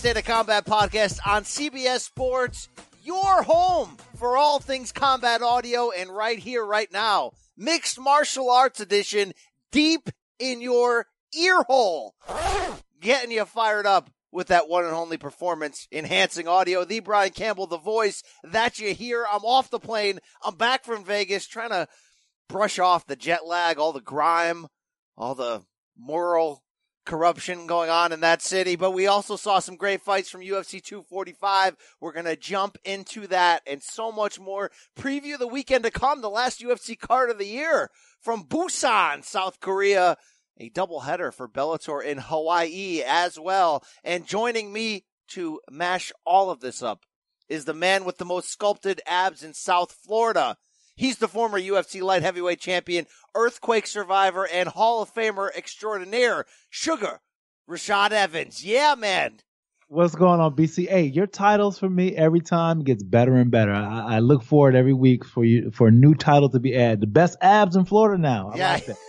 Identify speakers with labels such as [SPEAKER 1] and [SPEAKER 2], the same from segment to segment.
[SPEAKER 1] State of Combat podcast on CBS Sports, your home for all things combat audio, and right here, right now, Mixed Martial Arts Edition, deep in your ear hole. Getting you fired up with that one and only performance enhancing audio. The Brian Campbell, the voice that you hear. I'm off the plane. I'm back from Vegas trying to brush off the jet lag, all the grime, all the moral corruption going on in that city. But we also saw some great fights from UFC 245. We're going to jump into that and so much more. Preview the weekend to come, the last UFC card of the year from Busan, South Korea. A doubleheader for Bellator in Hawaii as well. And joining me to mash all of this up is the man with the most sculpted abs in South Florida. He's the former UFC light heavyweight champion, earthquake survivor, and Hall of Famer extraordinaire, Suga Rashad Evans. Yeah, man.
[SPEAKER 2] What's going on, BC? Hey, your titles for me every time gets better and better. I, I look forward every week for you for a new title to be added. The best abs in Florida now. I
[SPEAKER 1] yeah.
[SPEAKER 2] like that.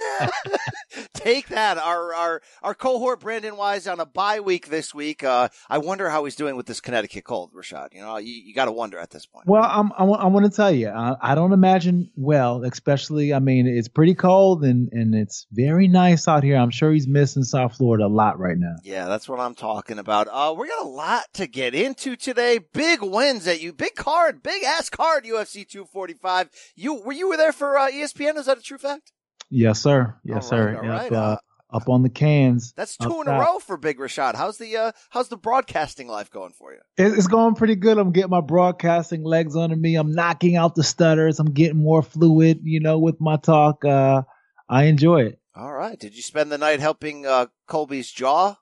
[SPEAKER 1] Take that. Our our our cohort Brandon Wise on a bye week this week. Uh, I wonder how he's doing with this Connecticut cold, Rashad. You know, you, you got to wonder at this point.
[SPEAKER 2] Well, I'm, I, want, I want to tell you, I, I don't imagine well, especially, I mean, it's pretty cold and, and it's very nice out here. I'm sure he's missing South Florida a lot right now.
[SPEAKER 1] Yeah, that's what I'm talking about. Uh, we got a lot to get into today. Big wins at you. Big card, big ass card, UFC 245. You, were you were there for uh, ESPN? Is that a true fact?
[SPEAKER 2] Yes, sir. Yes,
[SPEAKER 1] All
[SPEAKER 2] sir.
[SPEAKER 1] right, right.
[SPEAKER 2] uh, up on the cans.
[SPEAKER 1] That's two in a row for Big Rashad. How's the uh, how's the broadcasting life going for you?
[SPEAKER 2] It's going pretty good. I'm getting my broadcasting legs under me. I'm knocking out the stutters. I'm getting more fluid, you know, with my talk. Uh, I enjoy it.
[SPEAKER 1] All right. Did you spend the night helping uh, Colby's jaw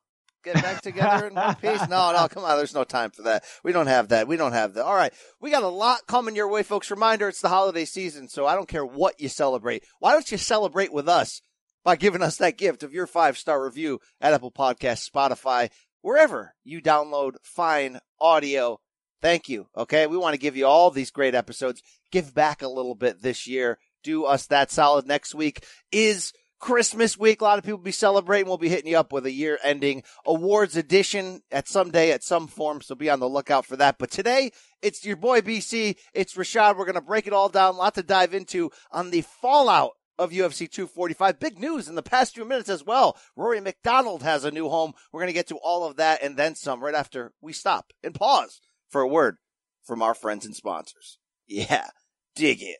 [SPEAKER 1] get back together in one piece? No, no, come on. There's no time for that. We don't have that. We don't have that. All right. We got a lot coming your way, folks. Reminder, it's the holiday season, so I don't care what you celebrate. Why don't you celebrate with us by giving us that gift of your five star review at Apple Podcasts, Spotify, wherever you download fine audio. Thank you. Okay. We want to give you all these great episodes. Give back a little bit this year. Do us that solid. Next week is Christmas week. A lot of people be celebrating. We'll be hitting you up with a year ending awards edition at some day at some form. So be on the lookout for that. But today it's your boy BC. It's Rashad. We're going to break it all down. A lot to dive into on the fallout of UFC 245. Big news in the past few minutes as well. Rory McDonald has a new home. We're going to get to all of that and then some right after we stop and pause for a word from our friends and sponsors. Yeah, dig it.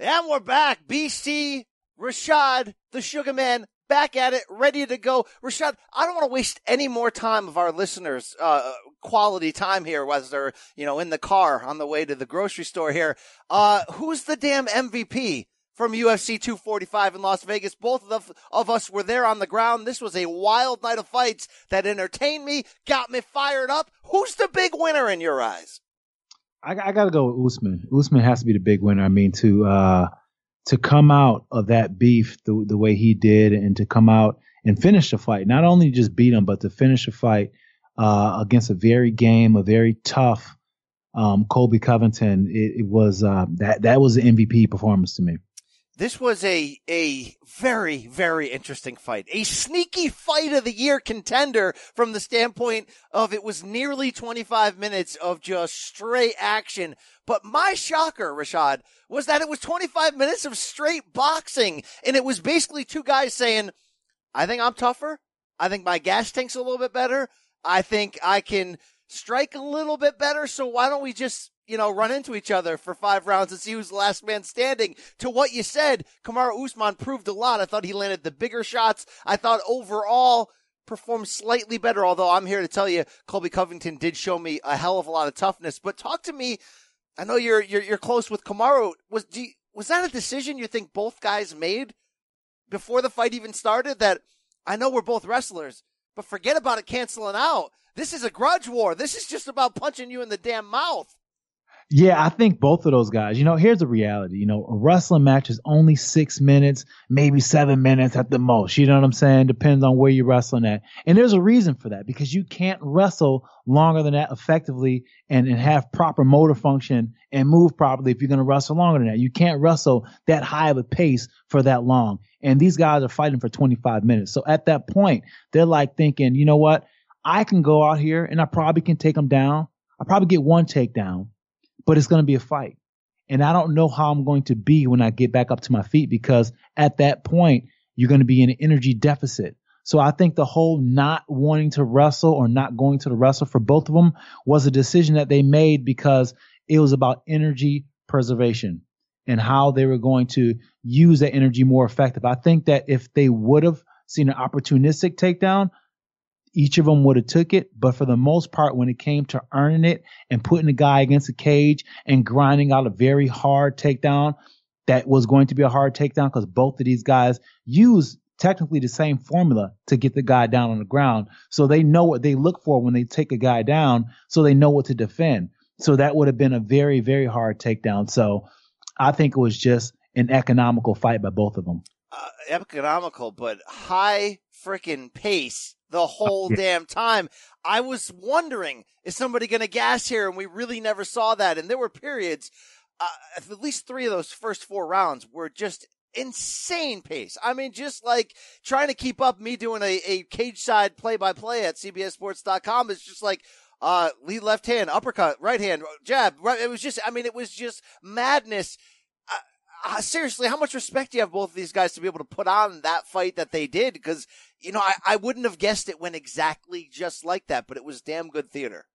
[SPEAKER 1] And we're back. BC, Rashad, the Sugar Man, back at it, ready to go. Rashad, I don't want to waste any more time of our listeners, uh, quality time here, was there, you know, in the car on the way to the grocery store here. Uh, who's the damn MVP? From UFC 245 in Las Vegas. Both of, of us were there on the ground. This was a wild night of fights that entertained me, got me fired up. Who's the big winner in your eyes?
[SPEAKER 2] I, I got to go with Usman. Usman has to be the big winner. I mean, to uh, to come out of that beef the, the way he did, and to come out and finish the fight, not only just beat him, but to finish the fight uh, against a very game, a very tough um, Colby Covington. It, it was uh, that that was an MVP performance to me.
[SPEAKER 1] This was a a very very interesting fight, a sneaky fight of the year contender from the standpoint of it was nearly 25 minutes of just straight action. But my shocker, Rashad, was that it was 25 minutes of straight boxing, and it was basically two guys saying, "I think I'm tougher. I think my gas tank's a little bit better. I think I can strike a little bit better. So why don't we just you know, run into each other for five rounds and see who's the last man standing. To what you said, Kamaru Usman proved a lot. I thought he landed the bigger shots. I thought overall performed slightly better, although I'm here to tell you Colby Covington did show me a hell of a lot of toughness. But talk to me. I know you're you're, you're close with Kamaru. Was you, was that a decision you think both guys made before the fight even started? That I know we're both wrestlers, but forget about it canceling out. This is a grudge war. This is just about punching you in the damn mouth.
[SPEAKER 2] Yeah, I think both of those guys. You know, here's the reality. You know, a wrestling match is only six minutes, maybe seven minutes at the most. You know what I'm saying? Depends on where you're wrestling at. And there's a reason for that because you can't wrestle longer than that effectively and, and have proper motor function and move properly if you're going to wrestle longer than that. You can't wrestle that high of a pace for that long. And these guys are fighting for 25 minutes. So at that point, they're like thinking, you know what? I can go out here and I probably can take them down. I probably get one takedown but it's going to be a fight. And I don't know how I'm going to be when I get back up to my feet because at that point, you're going to be in an energy deficit. So I think the whole not wanting to wrestle or not going to the wrestle for both of them was a decision that they made because it was about energy preservation and how they were going to use that energy more effective. I think that if they would have seen an opportunistic takedown, each of them would have took it. But for the most part, when it came to earning it and putting the guy against the cage and grinding out a very hard takedown, that was going to be a hard takedown because both of these guys use technically the same formula to get the guy down on the ground. So they know what they look for when they take a guy down. So they know what to defend. So that would have been a very, very hard takedown. So I think it was just an economical fight by both of them.
[SPEAKER 1] Uh, economical, but high freaking pace the whole yeah. damn time. I was wondering, is somebody going to gas here? And we really never saw that. And there were periods, uh, at least three of those first four rounds were just insane pace. I mean, just like trying to keep up me doing a, a cage side play by play at CBSSports.com is just like, uh, lead left hand, uppercut, right hand, jab, right. It was just, I mean, it was just madness uh, seriously, how much respect do you have both of these guys to be able to put on that fight that they did? Because, you know, I, I wouldn't have guessed it went exactly just like that, but it was damn good theater.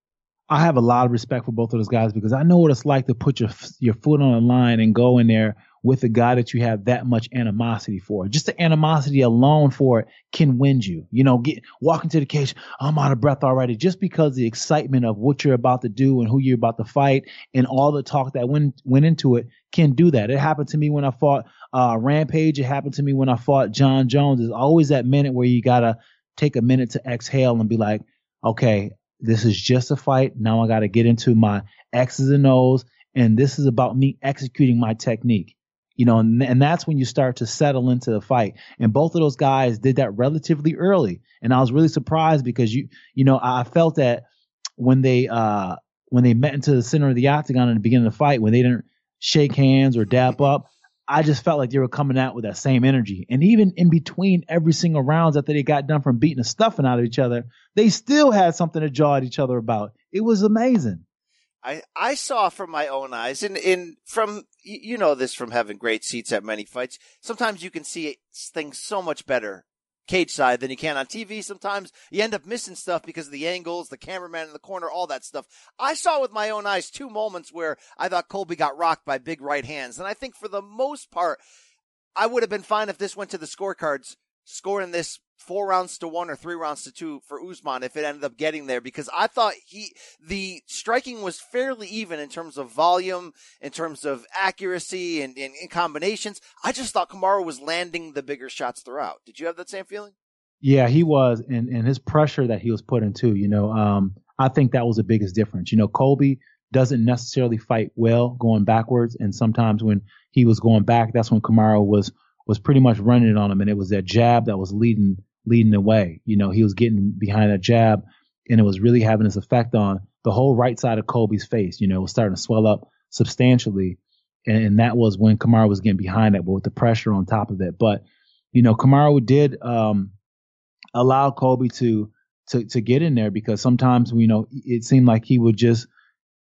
[SPEAKER 2] I have a lot of respect for both of those guys because I know what it's like to put your your foot on the line and go in there with a guy that you have that much animosity for. Just the animosity alone for it can win you. You know, get walking to the cage, I'm out of breath already, just because the excitement of what you're about to do and who you're about to fight and all the talk that went went into it can do that. It happened to me when I fought uh, Rampage. It happened to me when I fought Jon Jones. There's always that minute where you gotta take a minute to exhale and be like, okay, this is just a fight. Now I gotta get into my X's and O's, and this is about me executing my technique you know, and, and that's when you start to settle into the fight. And both of those guys did that relatively early. And I was really surprised because you, you know, I felt that when they, uh, when they met into the center of the octagon in the beginning of the fight, when they didn't shake hands or dap up, I just felt like they were coming out with that same energy. And even in between every single rounds after they got done from beating the stuffing out of each other, they still had something to jaw at each other about. It was amazing.
[SPEAKER 1] I, I saw from my own eyes and in from you know this from having great seats at many fights. Sometimes you can see things so much better cage side than you can on TV. Sometimes you end up missing stuff because of the angles, the cameraman in the corner, all that stuff. I saw with my own eyes two moments where I thought Colby got rocked by big right hands. And I think for the most part, I would have been fine if this went to the scorecards scoring this four rounds to one or three rounds to two for Usman if it ended up getting there because I thought he the striking was fairly even in terms of volume, in terms of accuracy and in combinations. I just thought Kamaru was landing the bigger shots throughout. Did you have that same feeling?
[SPEAKER 2] Yeah, he was, and and his pressure that he was put into, you know, um, I think that was the biggest difference. You know, Colby doesn't necessarily fight well going backwards, and sometimes when he was going back, that's when Kamaru was was pretty much running it on him, and it was that jab that was leading leading the way. You know, he was getting behind that jab and it was really having its effect on the whole right side of Colby's face. You know, it was starting to swell up substantially. And, and that was when Kamaru was getting behind it, but with the pressure on top of it. But, you know, Kamaru did um, allow Colby to, to to get in there because sometimes, you know, it seemed like he would just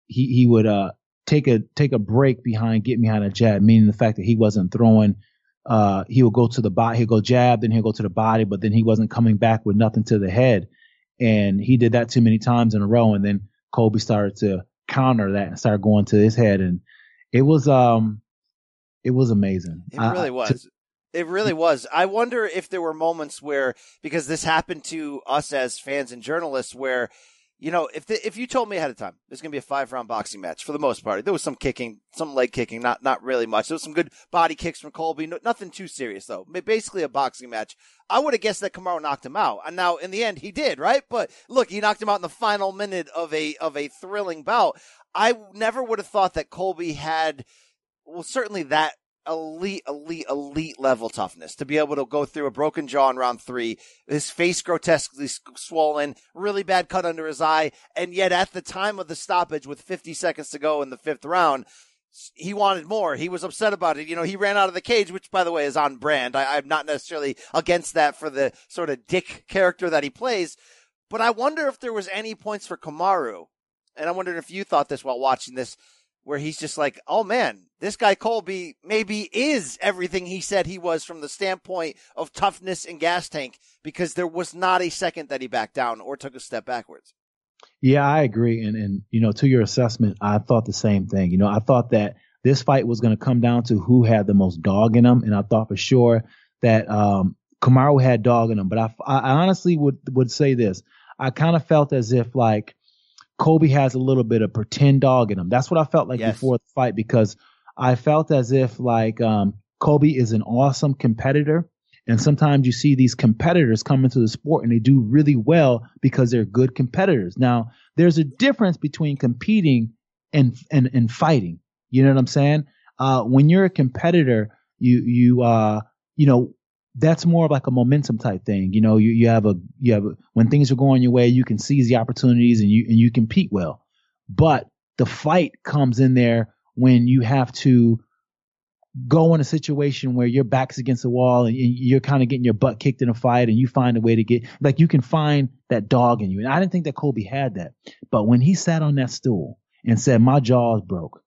[SPEAKER 2] he he would uh take a take a break behind getting behind a jab, meaning the fact that he wasn't throwing uh, he would go to the body, he'll go jab, then he'll go to the body, but then he wasn't coming back with nothing to the head. And he did that too many times in a row. And then Colby started to counter that and started going to his head. And it was, um, it was amazing.
[SPEAKER 1] It really I, was. To, it really was. I wonder if there were moments where, because this happened to us as fans and journalists, where you know, if the, if you told me ahead of time there's going to be a five round boxing match for the most part, there was some kicking, some leg kicking, not not really much. There was some good body kicks from Colby, no, nothing too serious though. Basically a boxing match. I would have guessed that Kamaru knocked him out, and now in the end he did, right? But look, he knocked him out in the final minute of a of a thrilling bout. I never would have thought that Colby had, well, certainly that elite, elite, elite level toughness to be able to go through a broken jaw in round three, his face grotesquely swollen, really bad cut under his eye, and yet at the time of the stoppage with 50 seconds to go in the fifth round, he wanted more. He was upset about it. You know, he ran out of the cage, which by the way is on brand. I, I'm not necessarily against that for the sort of dick character that he plays, but I wonder if there was any points for Kamaru, and I wondered if you thought this while watching this, where he's just like, oh man, this guy Colby maybe is everything he said he was from the standpoint of toughness and gas tank because there was not a second that he backed down or took a step backwards.
[SPEAKER 2] Yeah, I agree. And, and, you know, to your assessment, I thought the same thing. You know, I thought that this fight was going to come down to who had the most dog in them. And I thought for sure that, um, Kamaru had dog in him. But I, I honestly would, would say this. I kind of felt as if like Colby has a little bit of pretend dog in him. That's what I felt like yes. before the fight because I felt as if like um, Colby is an awesome competitor. And sometimes you see these competitors come into the sport and they do really well because they're good competitors. Now, there's a difference between competing and and, and fighting. You know what I'm saying? Uh, when you're a competitor, you you uh you know that's more of like a momentum type thing. You know, you, you have a you have a, when things are going your way, you can seize the opportunities and you and you compete well. But the fight comes in there when you have to go in a situation where your back's against the wall and you're kind of getting your butt kicked in a fight and you find a way to get like you can find that dog in you. And I didn't think that Colby had that. But when he sat on that stool and said, My jaw's broke,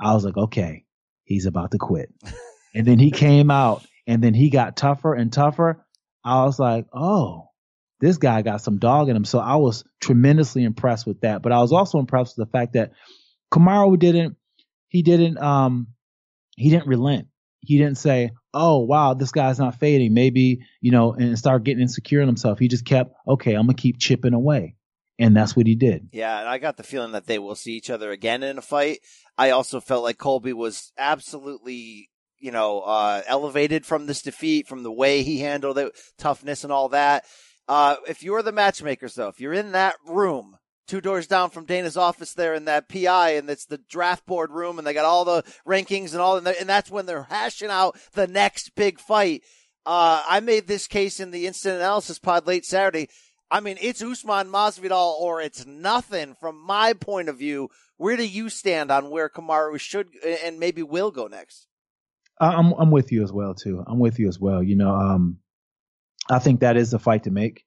[SPEAKER 2] I was like, okay, he's about to quit. and then he came out and then he got tougher and tougher. I was like, oh, this guy got some dog in him. So I was tremendously impressed with that. But I was also impressed with the fact that Kamaru didn't, he didn't, um, he didn't relent. He didn't say, oh, wow, this guy's not fading. Maybe, you know, and start getting insecure in himself. He just kept, okay, I'm to keep chipping away. And that's what he did.
[SPEAKER 1] Yeah, and I got the feeling that they will see each other again in a fight. I also felt like Colby was absolutely you know, uh, elevated from this defeat, from the way he handled it, toughness and all that. Uh, if you're the matchmakers though, if you're in that room, two doors down from Dana's office there in that PI and it's the draft board room and they got all the rankings and all, and, and that's when they're hashing out the next big fight. Uh, I made this case in the instant analysis pod late Saturday. I mean, it's Usman Masvidal or it's nothing from my point of view. Where do you stand on where Kamaru should and maybe will go next?
[SPEAKER 2] I'm I'm with you as well too. I'm with you as well. You know, um, I think that is the fight to make.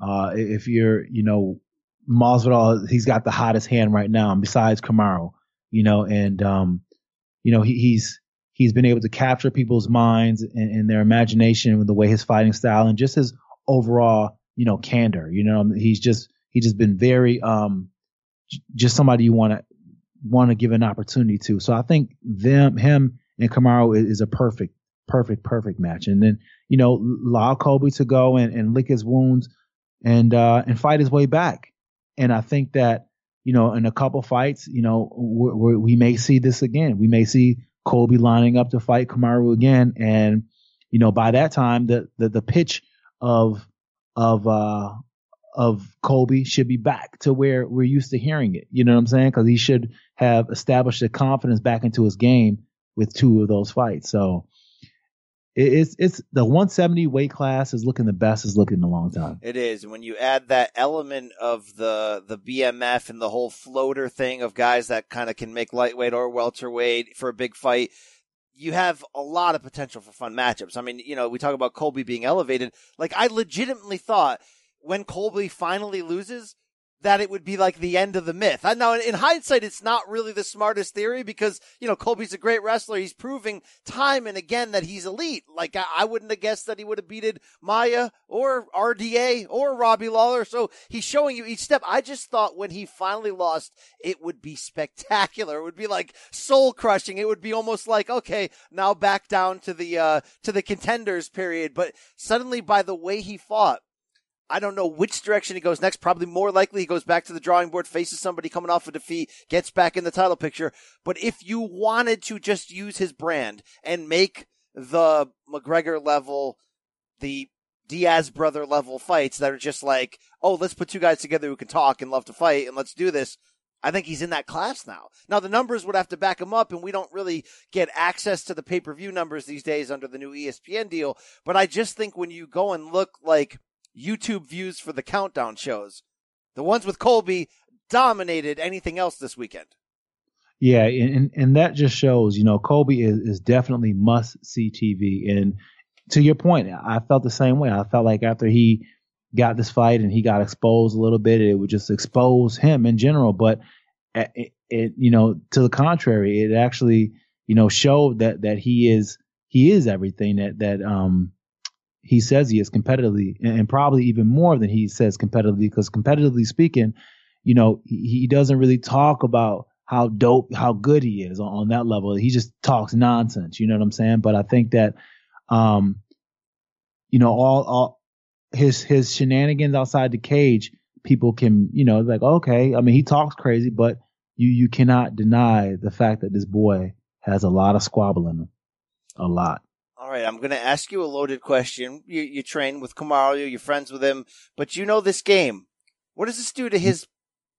[SPEAKER 2] Uh, if you're, you know, Masvidal, he's got the hottest hand right now, besides Kamaru, you know, and um, you know, he, he's he's been able to capture people's minds and, and, their imagination with the way his fighting style and just his overall, you know, candor. You know, he's just he's just been very um, just somebody you want to want to give an opportunity to. So I think them him and Kamaru is, a perfect perfect, perfect match. And then, you know, allow Colby to go and, and lick his wounds and, uh, and fight his way back. And I think that, you know, in a couple fights, you know, we we may see this again. We may see Colby lining up to fight Kamaru again. And, you know, by that time, the, the, the pitch of, of, uh, of Colby should be back to where we're used to hearing it. You know what I'm saying? Cause he should have established the confidence back into his game with two of those fights. So it's it's the 170 weight class is looking the best it's looking in a long time.
[SPEAKER 1] It is. When you add that element of the the BMF and the whole floater thing of guys that kind of can make lightweight or welterweight for a big fight, you have a lot of potential for fun matchups. I mean, you know, we talk about Colby being elevated. Like I legitimately thought when Colby finally loses, that it would be like the end of the myth. I know in hindsight, it's not really the smartest theory because, you know, Colby's a great wrestler. He's proving time and again that he's elite. Like I, wouldn't have guessed that he would have beaten Maia or RDA or Robbie Lawler. So he's showing you each step. I just thought when he finally lost, it would be spectacular. It would be like soul crushing. It would be almost like, okay, now back down to the, uh, to the contenders period. But suddenly by the way he fought, I don't know which direction he goes next. Probably more likely he goes back to the drawing board, faces somebody coming off a defeat, gets back in the title picture. But if you wanted to just use his brand and make the McGregor level, the Diaz brother level fights that are just like, oh, let's put two guys together who can talk and love to fight and let's do this. I think he's in that class now. Now the numbers would have to back him up and we don't really get access to the pay-per-view numbers these days under the new ESPN deal. But I just think when you go and look like YouTube views for the countdown shows. The ones with Colby dominated anything else this weekend.
[SPEAKER 2] Yeah, and and that just shows, you know, Colby is, is definitely must see TV. And to your point, I felt the same way. I felt like after he got this fight and he got exposed a little bit, it would just expose him in general. But it, it you know, to the contrary, it actually, you know, showed that that he is he is everything that that um he says he is competitively and probably even more than he says competitively because competitively speaking, you know, he, he doesn't really talk about how dope, how good he is on, on, that level. He just talks nonsense. You know what I'm saying? But I think that, um, you know, all, all his, his shenanigans outside the cage, people can, you know, like, okay, I mean, he talks crazy, but you, you cannot deny the fact that this boy has a lot of squabble in him. A lot.
[SPEAKER 1] All right, I'm going to ask you a loaded question. You, you train with Kamaru, you're friends with him, but you know this game. What does this do to his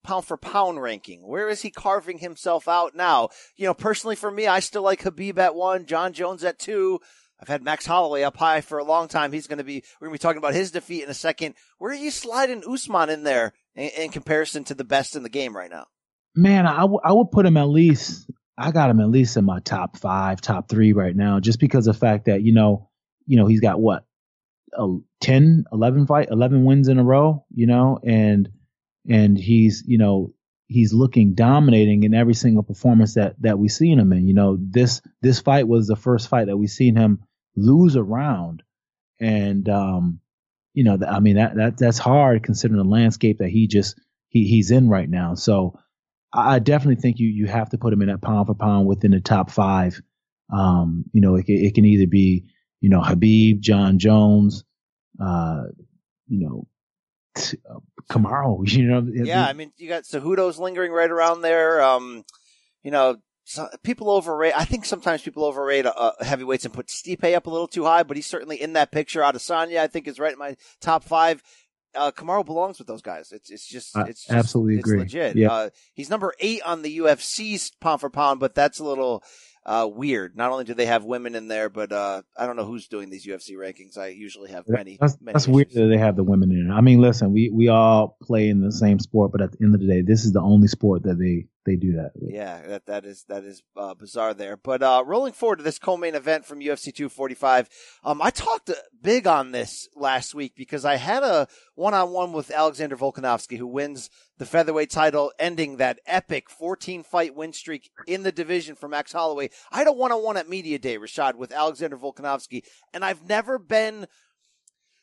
[SPEAKER 1] pound for pound ranking? Where is he carving himself out now? You know, personally for me, I still like Khabib at one, Jon Jones at two. I've had Max Holloway up high for a long time. He's going to be, we're going to be talking about his defeat in a second. Where are you sliding Usman in there in, in comparison to the best in the game right now?
[SPEAKER 2] Man, I, w- I would put him at least I got him at least in my top five, top three right now, just because of the fact that, you know, you know, he's got what, a 10, 11 fight, 11 wins in a row, you know, and, and he's, you know, he's looking dominating in every single performance that, that we seen him in. You know, this, this fight was the first fight that we've seen him lose a round. And, um, you know, I mean, that, that, that's hard considering the landscape that he just, he, he's in right now. So, I definitely think you you have to put him in that pound for pound within the top five. Um, you know, it, it can either be you know Khabib, Jon Jones, uh, you know, t- uh. You know,
[SPEAKER 1] yeah. I mean, you got Cejudo's lingering right around there. Um, you know, so people overrate. I think sometimes people overrate uh, heavyweights and put Stipe up a little too high, but he's certainly in that picture. Adesanya, I think, is right in my top five uh, belongs with those guys. It's it's just it's just,
[SPEAKER 2] absolutely
[SPEAKER 1] it's
[SPEAKER 2] agree.
[SPEAKER 1] legit.
[SPEAKER 2] Yeah.
[SPEAKER 1] Uh, he's number eight on the UFC's pound for pound, but that's a little uh, weird. Not only do they have women in there, but uh, I don't know who's doing these UFC rankings. I usually have many.
[SPEAKER 2] That's,
[SPEAKER 1] many
[SPEAKER 2] that's weird that they have the women in it. I mean, listen, we we all play in the same sport, but at the end of the day, this is the only sport that they they do that.
[SPEAKER 1] Yeah, that that is that is uh, bizarre there. But uh, rolling forward to this co-main event from UFC 245, um, I talked big on this last week because I had a one-on-one with Alexander Volkanovski, who wins the featherweight title, ending that epic 14 fight win streak in the division for Max Holloway. I had a one-on-one at media day, Rashad, with Alexander Volkanovski, and I've never been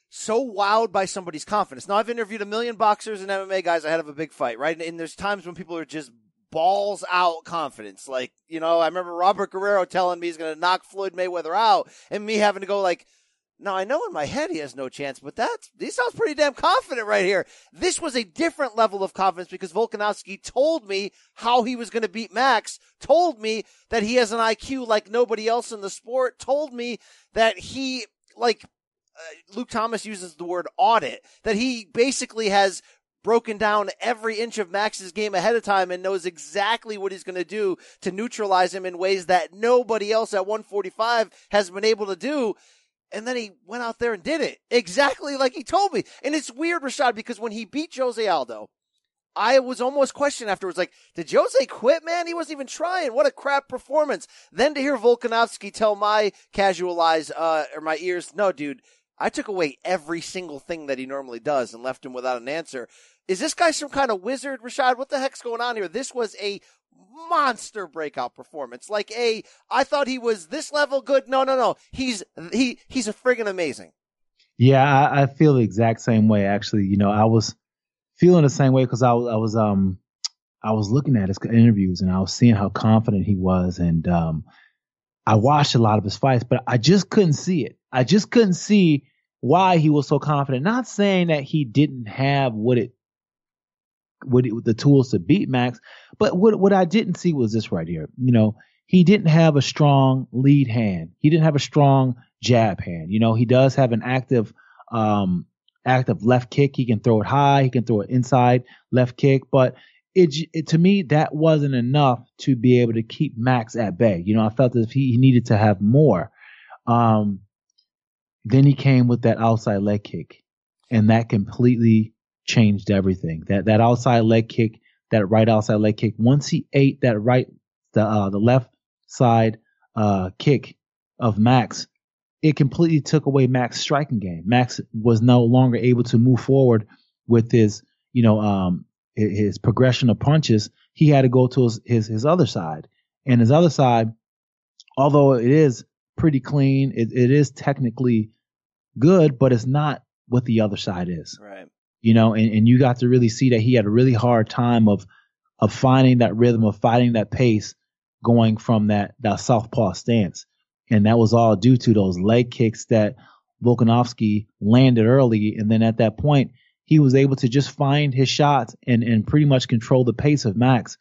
[SPEAKER 1] so wowed by somebody's confidence. Now I've interviewed a million boxers and MMA guys ahead of a big fight, right? And, and there's times when people are just balls out confidence. Like, you know, I remember Robert Guerrero telling me he's going to knock Floyd Mayweather out and me having to go like, now I know in my head he has no chance, but that's he sounds pretty damn confident right here. This was a different level of confidence because Volkanovski told me how he was going to beat Max, told me that he has an IQ like nobody else in the sport, told me that he like uh, Luke Thomas uses the word audit, that he basically has broken down every inch of Max's game ahead of time and knows exactly what he's going to do to neutralize him in ways that nobody else at 145 has been able to do. And then he went out there and did it exactly like he told me. And it's weird, Rashad, because when he beat Jose Aldo, I was almost questioning afterwards, like, did Jose quit, man? He wasn't even trying. What a crap performance. Then to hear Volkanovski tell my casual eyes, uh, or my ears, no, dude, I took away every single thing that he normally does and left him without an answer. Is this guy some kind of wizard, Rashad? What the heck's going on here? This was a monster breakout performance. Like a, I thought he was this level good. No, no, no. He's, he, he's a friggin' amazing.
[SPEAKER 2] Yeah, I, I feel the exact same way. Actually, you know, I was feeling the same way because I was, I was, um, I was looking at his interviews and I was seeing how confident he was. And, um, I watched a lot of his fights, but I just couldn't see it. I just couldn't see why he was so confident. Not saying that he didn't have what it what the tools to beat Max. But what what I didn't see was this right here. You know, he didn't have a strong lead hand. He didn't have a strong jab hand. You know, he does have an active um active left kick. He can throw it high. He can throw it inside left kick. But it, it to me that wasn't enough to be able to keep Max at bay. You know, I felt if he, he needed to have more. Um, then he came with that outside leg kick, and that completely changed everything. That that outside leg kick, that right outside leg kick. Once he ate that right, the uh, the left side uh, kick of Max, it completely took away Max's striking game. Max was no longer able to move forward with his, you know, um, his progression of punches. He had to go to his, his, his other side, and his other side, although it is pretty clean, it, it is technically good, but it's not what the other side is.
[SPEAKER 1] Right
[SPEAKER 2] you know, and, and you got to really see that he had a really hard time of of finding that rhythm of finding that pace going from that that southpaw stance. And that was all due to those leg kicks that Volkanovski landed early. And then at that point, he was able to just find his shots and, and pretty much control the pace of Max.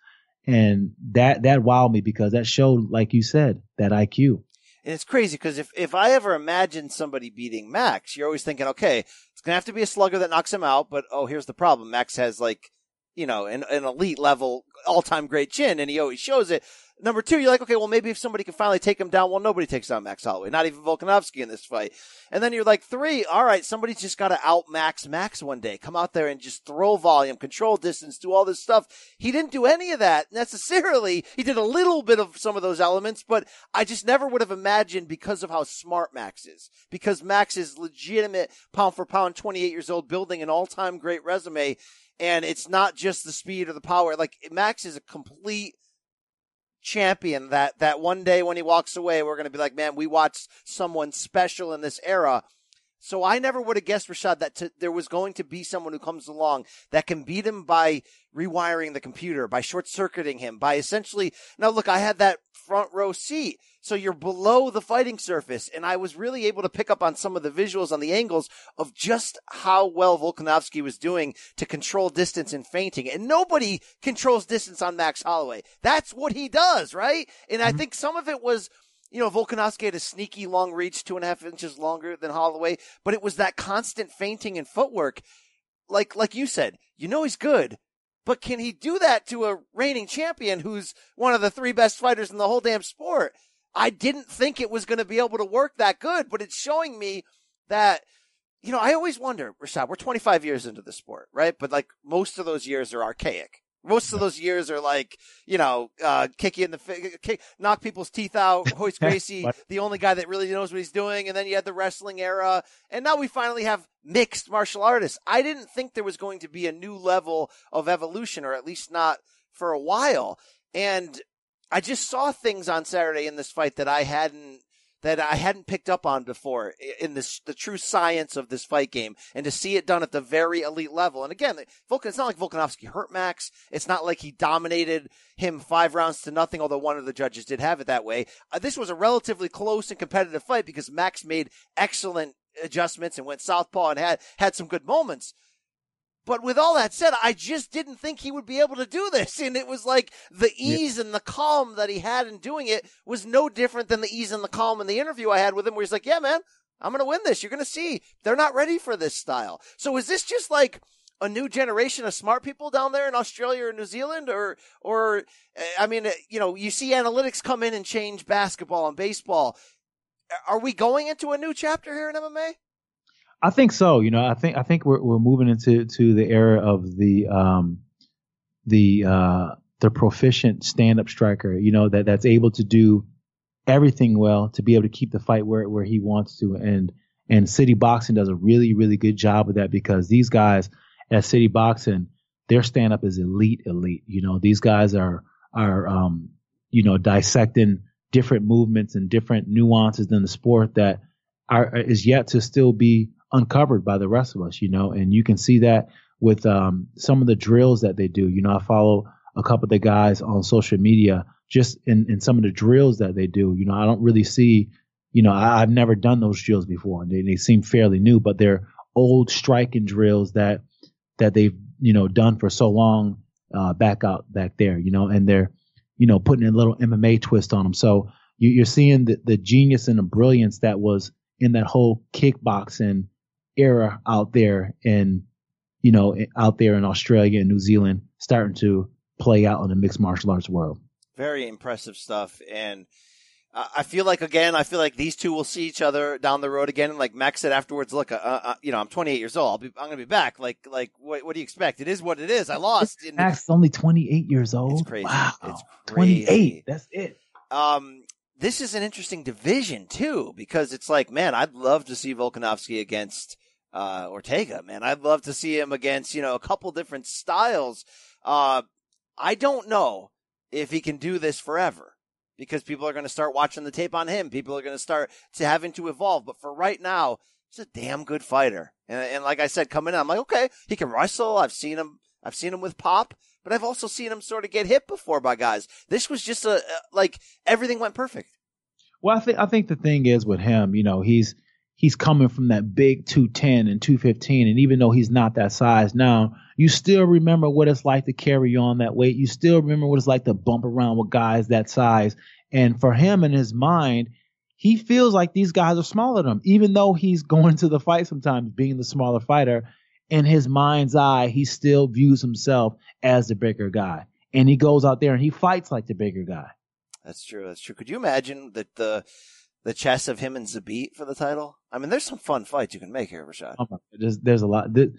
[SPEAKER 2] And that, that wowed me because that showed, like you said, that IQ.
[SPEAKER 1] And it's crazy because if, if I ever imagine somebody beating Max, you're always thinking, okay, going to have to be a slugger that knocks him out. But oh, here's the problem. Max has like, you know, an, an elite level all time great chin and he always shows it. Number two, you're like, okay, well, maybe if somebody can finally take him down, well, nobody takes down Max Holloway, not even Volkanovski in this fight. And then you're like, three, all right, somebody's just got to out Max Max one day. Come out there and just throw volume, control distance, do all this stuff. He didn't do any of that necessarily. He did a little bit of some of those elements, but I just never would have imagined because of how smart Max is. Because Max is legitimate pound for pound, 28 years old, building an all time great resume. And it's not just the speed or the power. Like Max is a complete champion that that one day when he walks away, we're going to be like, man, we watched someone special in this era. So I never would have guessed, Rashad, that to, there was going to be someone who comes along that can beat him by rewiring the computer, by short circuiting him, by essentially. Now, look, I had that front row seat. So you're below the fighting surface. And I was really able to pick up on some of the visuals on the angles of just how well Volkanovski was doing to control distance and feinting. And nobody controls distance on Max Holloway. That's what he does, right? And I mm-hmm. think some of it was you know, Volkanovski had a sneaky long reach, two and a half inches longer than Holloway, but it was that constant feinting and footwork. Like, like you said, you know he's good, but can he do that to a reigning champion who's one of the three best fighters in the whole damn sport? I didn't think it was going to be able to work that good, but it's showing me that, you know, I always wonder, Rashad, we're 25 years into the sport, right? But like most of those years are archaic. Most of those years are like, you know, uh, kick you in the kick, knock people's teeth out. Royce Gracie, the only guy that really knows what he's doing. And then you had the wrestling era. And now we finally have mixed martial artists. I didn't think there was going to be a new level of evolution, or at least not for a while. And I just saw things on Saturday in this fight that I hadn't that I hadn't picked up on before in this the true science of this fight game, and to see it done at the very elite level. And again, Volkan, it's not like Volkanovski hurt Max. It's not like he dominated him five rounds to nothing, although one of the judges did have it that way. Uh, this was a relatively close and competitive fight because Max made excellent adjustments and went southpaw and had had some good moments. But with all that said, I just didn't think he would be able to do this. And it was like the ease yeah. and the calm that he had in doing it was no different than the ease and the calm in the interview I had with him where he's like, yeah, man, I'm going to win this. You're going to see they're not ready for this style. So is this just like a new generation of smart people down there in Australia or New Zealand or, or, eh, I mean, eh, you know, you see analytics come in and change basketball and baseball. Are we going into a new chapter here in MMA?
[SPEAKER 2] I think so. You know, I think I think we're we're moving into to the era of the um the uh the proficient stand up striker. You know that that's able to do everything well to be able to keep the fight where where he wants to. And and City Boxing does a really really good job of that because these guys at City Boxing their stand up is elite elite. You know these guys are are um you know dissecting different movements and different nuances in the sport that are is yet to still be uncovered by the rest of us, you know, and you can see that with um, some of the drills that they do. You know, I follow a couple of the guys on social media just in, in some of the drills that they do. You know, I don't really see, you know, I, have never done those drills before. They, they seem fairly new, but they're old striking drills that that they've you know done for so long uh, back out back there. You know, and they're you know putting a little MMA twist on them. So you, are seeing the, the genius and the brilliance that was in that whole kickboxing era out there in, you know, out there in Australia and New Zealand starting to play out in the mixed martial arts world.
[SPEAKER 1] Very impressive stuff. And I feel like, again, I feel like these two will see each other down the road again. And like Max said afterwards, look, uh, uh, you know, I'm 28 years old. i am going to be back. Like, like, what, what, do you expect? It is what it is. I lost.
[SPEAKER 2] Max is only 28 years old.
[SPEAKER 1] It's crazy.
[SPEAKER 2] Wow.
[SPEAKER 1] It's
[SPEAKER 2] crazy. 28. That's it.
[SPEAKER 1] Um, this is an interesting division too, because it's like, man, I'd love to see Volkanovski against uh, Ortega, man. I'd love to see him against, you know, a couple different styles. Uh, I don't know if he can do this forever because people are going to start watching the tape on him. People are going to start to having to evolve. But for right now, he's a damn good fighter. And, and like I said, coming in, I'm like, okay, he can wrestle. I've seen him. I've seen him with pop, but I've also seen him sort of get hit before by guys. This was just a, like everything went perfect.
[SPEAKER 2] Well, I think I think the thing is with him, you know, he's he's coming from that big 210 and 215 and even though he's not that size now you still remember what it's like to carry on that weight. You still remember what it's like to bump around with guys that size. And for him in his mind he feels like these guys are smaller than him even though he's going to the fight sometimes being the smaller fighter. In his mind's eye he still views himself as the bigger guy. And he goes out there and he fights like the bigger guy.
[SPEAKER 1] That's true. That's true. Could you imagine that the the chess of him and Zabit for the title? I mean, there's some fun fights you can make here, Rashad.
[SPEAKER 2] Oh, there's there's a lot a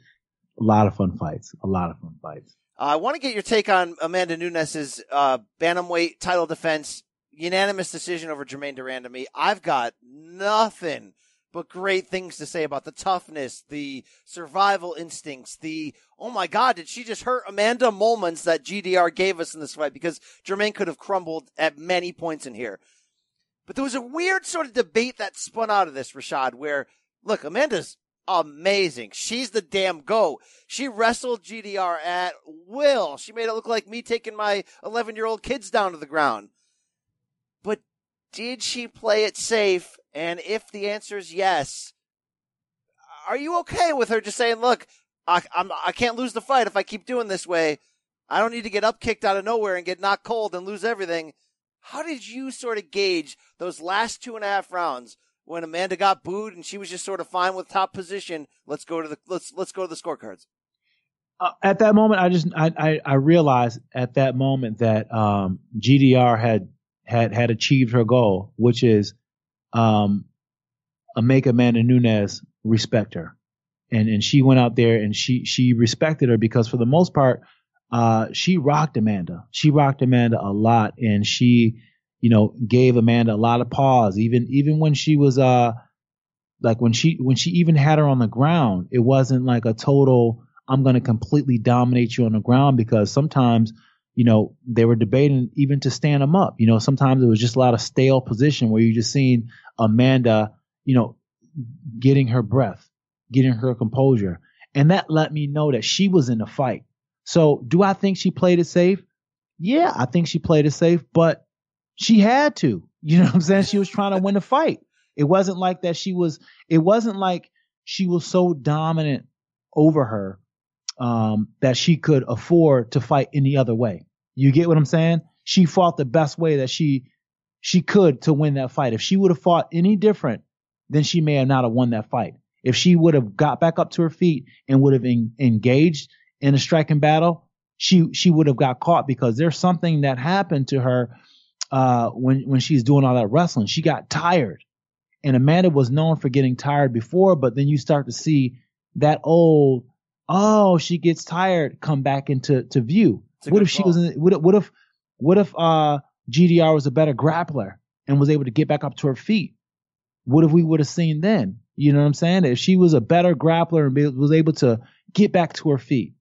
[SPEAKER 2] lot of fun fights, a lot of fun fights.
[SPEAKER 1] Uh, I want to get your take on Amanda Nunes's uh, bantamweight title defense, unanimous decision over Germaine de Randamie. I've got nothing but great things to say about the toughness, the survival instincts, the oh my god, did she just hurt Amanda moments that GDR gave us in this fight? Because Germaine could have crumbled at many points in here. But there was a weird sort of debate that spun out of this, Rashad, where, look, Amanda's amazing. She's the damn go. She wrestled GDR at will. She made it look like me taking my 11 year old kids down to the ground. But did she play it safe? And if the answer is yes, are you okay with her just saying, look, I, I'm, I can't lose the fight if I keep doing this way. I don't need to get up kicked out of nowhere and get knocked cold and lose everything. How did you sort of gauge those last two and a half rounds when Amanda got booed and she was just sort of fine with top position? Let's go to the let's let's go to the scorecards.
[SPEAKER 2] Uh, at that moment, I just I, I, I realized at that moment that um, GDR had had had achieved her goal, which is um, a make Amanda Nunes respect her, and and she went out there and she she respected her because for the most part uh, she rocked Amanda. She rocked Amanda a lot, and she, you know, gave Amanda a lot of pause. Even even when she was uh, like when she when she even had her on the ground, it wasn't like a total. I'm going to completely dominate you on the ground because sometimes, you know, they were debating even to stand them up. You know, sometimes it was just a lot of stale position where you just seen Amanda, you know, getting her breath, getting her composure. And that let me know that she was in the fight. So do I think she played it safe? Yeah, I think she played it safe, but she had to. You know what I'm saying? She was trying to win the fight. It wasn't like that she was it wasn't like she was so dominant over her um, that she could afford to fight any other way. You get what I'm saying? She fought the best way that she she could to win that fight. If she would have fought any different, then she may have not have won that fight. If she would have got back up to her feet and would have en- engaged in a striking battle, she she would have got caught because there's something that happened to her uh, when when she's doing all that wrestling. She got tired, and Amanda was known for getting tired before, but then you start to see that old oh she gets tired come back into to view. What if she was in, what, what if what if uh GDR was a better grappler and was able to get back up to her feet? What if we would have seen then? You know what I'm saying? If she was a better grappler and be, was able to get back to her feet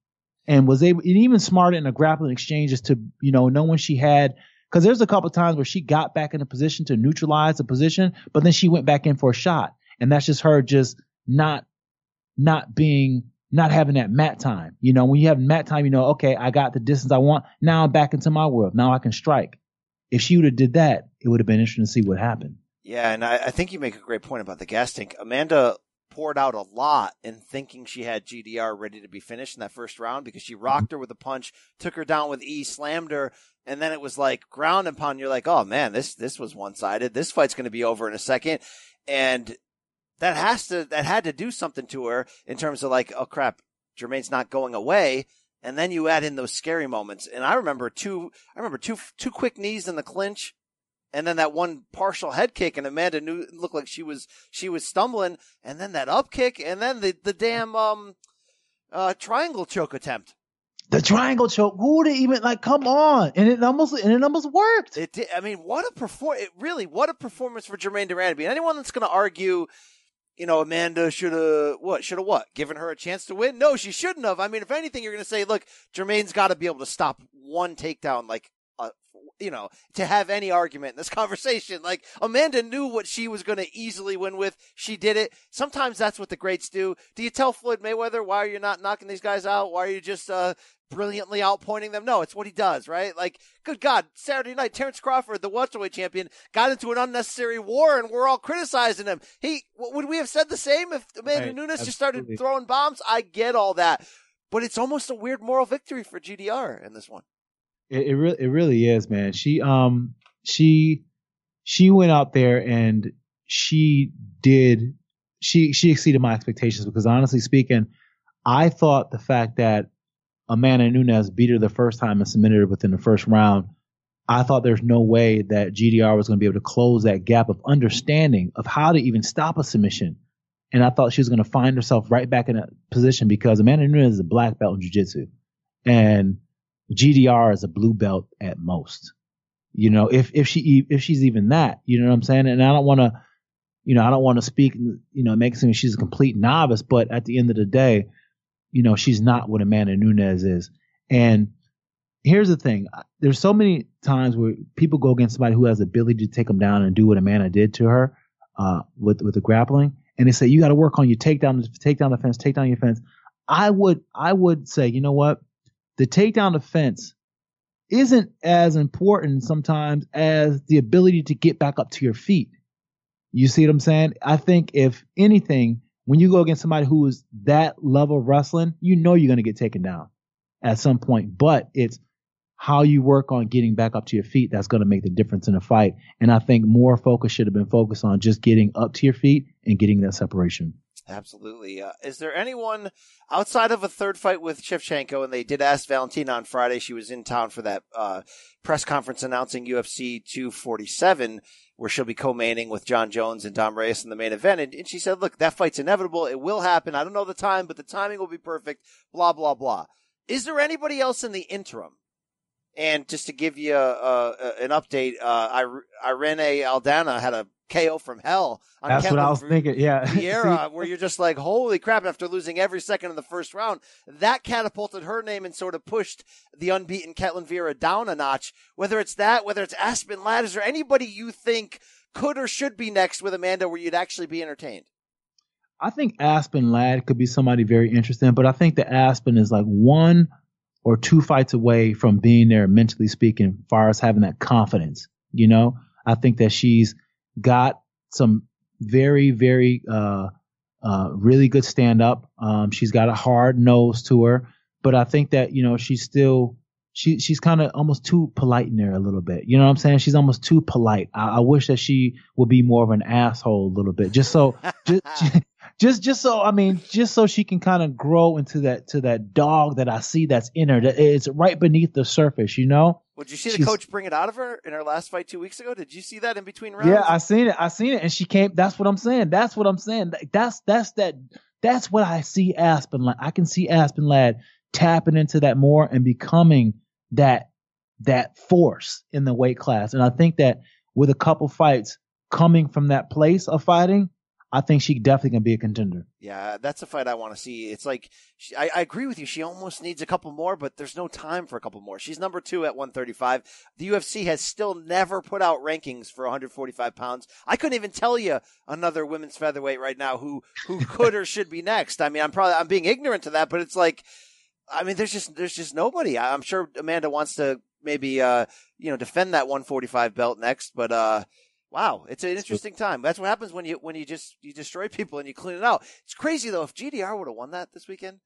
[SPEAKER 2] and was able, and even smarter in the grappling exchanges to, you know, know when she had, because there's a couple times where she got back in a position to neutralize the position, but then she went back in for a shot, and that's just her just not, not being, not having that mat time. You know, when you have mat time, you know, okay, I got the distance I want. Now I'm back into my world. Now I can strike. If she would have did that, it would have been interesting to see what happened.
[SPEAKER 1] Yeah, and I, I think you make a great point about the gas tank. Amanda poured out a lot in thinking she had GDR ready to be finished in that first round because she mm-hmm. rocked her with a punch, took her down with E, slammed her, and then it was like ground and pound. You're like, oh man, this this was one sided. This fight's going to be over in a second, and that has to that had to do something to her in terms of like, oh crap, Germaine's not going away. And then you add in those scary moments, and I remember two. I remember two two quick knees in the clinch and then that one partial head kick, and Amanda knew looked like she was she was stumbling, and then that up kick, and then the the damn um uh triangle choke attempt.
[SPEAKER 2] The triangle choke. Who would even like? Come on, and it almost and it almost worked.
[SPEAKER 1] It did. I mean, what a perform! It really, what a performance for Jermaine Germaine de Randamie. Anyone that's going to argue, you know, Amanda should have what? Should have what? Given her a chance to win? No, she shouldn't have. I mean, if anything, you're going to say, look, Germaine's got to be able to stop one takedown like you know, to have any argument in this conversation. Like Amanda knew what she was going to easily win with. She did it. Sometimes that's what the greats do. Do you tell Floyd Mayweather why are you not knocking these guys out? Why are you just uh, brilliantly outpointing them? No, it's what he does, right? Like, good God, Saturday night, Terrence Crawford, the welterweight champion, got into an unnecessary war, and we're all criticizing him. He would we have said the same if Amanda right, Nunes absolutely. just started throwing bombs? I get all that. But it's almost a weird moral victory for GDR in this one.
[SPEAKER 2] It, it really it really is, man. She um she she went out there and she did she she exceeded my expectations because honestly speaking, I thought the fact that Amanda Nunes beat her the first time and submitted her within the first round, I thought there's no way that GDR was going to be able to close that gap of understanding of how to even stop a submission. And I thought she was going to find herself right back in that position because Amanda Nunes is a black belt in jiu-jitsu. And GDR is a blue belt at most. You know, if if she if she's even that, you know what I'm saying? And I don't want to, you know, I don't want to speak, you know, make it seem she's a complete novice, but at the end of the day, you know, she's not what Amanda Nunes is. And here's the thing: there's so many times where people go against somebody who has the ability to take them down and do what Amanda did to her uh, with with the grappling, and they say you got to work on your takedown, take down the fence, take down your fence. I would I would say, you know what? The takedown defense isn't as important sometimes as the ability to get back up to your feet. You see what I'm saying? I think if anything, when you go against somebody who is that level wrestling, you know you're going to get taken down at some point. But it's how you work on getting back up to your feet that's going to make the difference in a fight. And I think more focus should have been focused on just getting up to your feet and getting that separation.
[SPEAKER 1] Absolutely. Uh, is there anyone outside of a third fight with Shevchenko? And they did ask Valentina on Friday. She was in town for that uh, press conference announcing UFC 247, where she'll be co-maining with Jon Jones and Dom Reyes in the main event. And, and she said, "Look, that fight's inevitable. It will happen. I don't know the time, but the timing will be perfect." Blah blah blah. Is there anybody else in the interim? And just to give you a, a, an update, uh, Irene Aldana had a KO from hell. On
[SPEAKER 2] That's what I was thinking. Yeah.
[SPEAKER 1] Vieira, where you're just like, holy crap, after losing every second in the first round, that catapulted her name and sort of pushed the unbeaten Ketlen Vieira down a notch. Whether it's that, whether it's Aspen Ladd, is there anybody you think could or should be next with Amanda where you'd actually be entertained?
[SPEAKER 2] I think Aspen Ladd could be somebody very interesting, but I think that Aspen is like one or two fights away from being there mentally speaking, as far as having that confidence. You know, I think that she's got some very, very, uh, uh, really good stand up. Um, she's got a hard nose to her, but I think that, you know, she's still, she, she's kind of almost too polite in there a little bit. You know what I'm saying? She's almost too polite. I, I wish that she would be more of an asshole a little bit, just so, just, just just so I mean, just so she can kind of grow into that to that dog that I see that's in her. That it's right beneath the surface, you know.
[SPEAKER 1] Would you see the She's, coach bring it out of her in her last fight two weeks ago? Did you see that in between rounds?
[SPEAKER 2] Yeah, I seen it. I seen it, and she came. That's what I'm saying. That's what I'm saying. That's that's that. That's what I see Aspen. Ladd. I can see Aspen Ladd tapping into that more and becoming that that force in the weight class. And I think that with a couple fights coming from that place of fighting, I think she definitely can be a contender.
[SPEAKER 1] Yeah, that's a fight I want to see. It's like she, I, I, agree with you. She almost needs a couple more, but there's no time for a couple more. She's number two at 135. The UFC has still never put out rankings for 145 pounds. I couldn't even tell you another women's featherweight right now who who could or should be next. I mean, I'm probably I'm being ignorant to that, but it's like, I mean, there's just there's just nobody. I'm sure Amanda wants to maybe uh you know defend that 145 belt next, but uh Wow, it's an interesting time. That's what happens when you when you just you destroy people and you clean it out. It's crazy though. If GDR would have won that this weekend,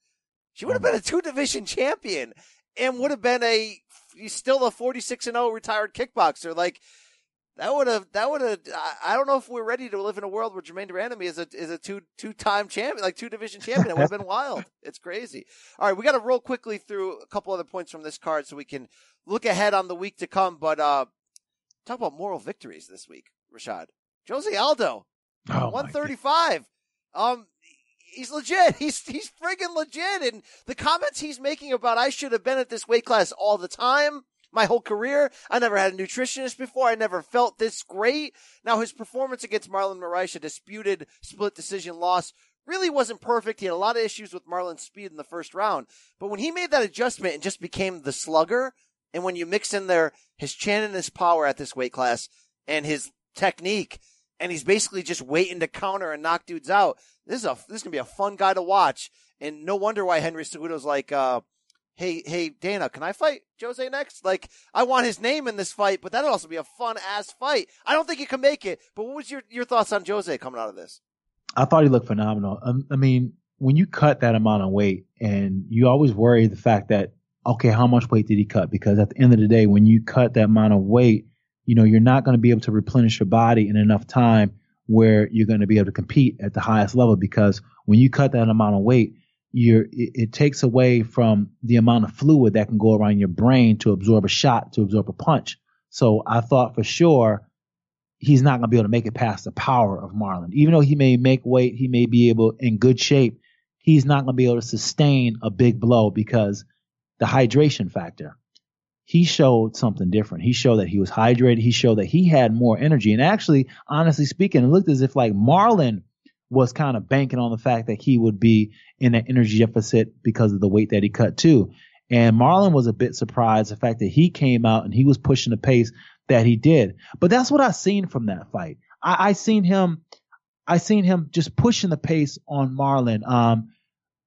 [SPEAKER 1] she would have been a two division champion and would have been a still a forty six and zero oh retired kickboxer. Like that would have that would have. I don't know if we're ready to live in a world where Germaine de Randamie is a is a two two time champion, like two division champion. It would have been wild. It's crazy. All right, we got to roll quickly through a couple other points from this card so we can look ahead on the week to come. But uh, talk about moral victories this week. Rashad. Jose Aldo, oh 135. Um, he's legit. He's he's friggin' legit. And the comments he's making about I should have been at this weight class all the time. My whole career, I never had a nutritionist before. I never felt this great. Now his performance against Marlon Moraes, a disputed split decision loss, really wasn't perfect. He had a lot of issues with Marlon's speed in the first round. But when he made that adjustment and just became the slugger, and when you mix in there his chin and his power at this weight class and his technique, and he's basically just waiting to counter and knock dudes out. This is a this is gonna be a fun guy to watch, and no wonder why Henry Cejudo's like, uh, "Hey, hey, Dana, can I fight Jose next? Like, I want his name in this fight, but that'll also be a fun ass fight. I don't think he can make it. But what was your your thoughts on Jose coming out of this?
[SPEAKER 2] I thought he looked phenomenal. Um, I mean, when you cut that amount of weight, and you always worry the fact that okay, how much weight did he cut? Because at the end of the day, when you cut that amount of weight you know, you're not going to be able to replenish your body in enough time where you're going to be able to compete at the highest level because when you cut that amount of weight, you're, it, it, takes away from the amount of fluid that can go around your brain to absorb a shot, to absorb a punch. So I thought for sure he's not going to be able to make it past the power of Marlon. Even though he may make weight, he may be able in good shape. He's not going to be able to sustain a big blow because the hydration factor he showed something different. He showed that he was hydrated. He showed that he had more energy. And actually, honestly speaking, it looked as if like Marlon was kind of banking on the fact that he would be in an energy deficit because of the weight that he cut too. And Marlon was a bit surprised the fact that he came out and he was pushing the pace that he did. But that's what I seen from that fight. I, I seen him, I seen him just pushing the pace on Marlon. Um,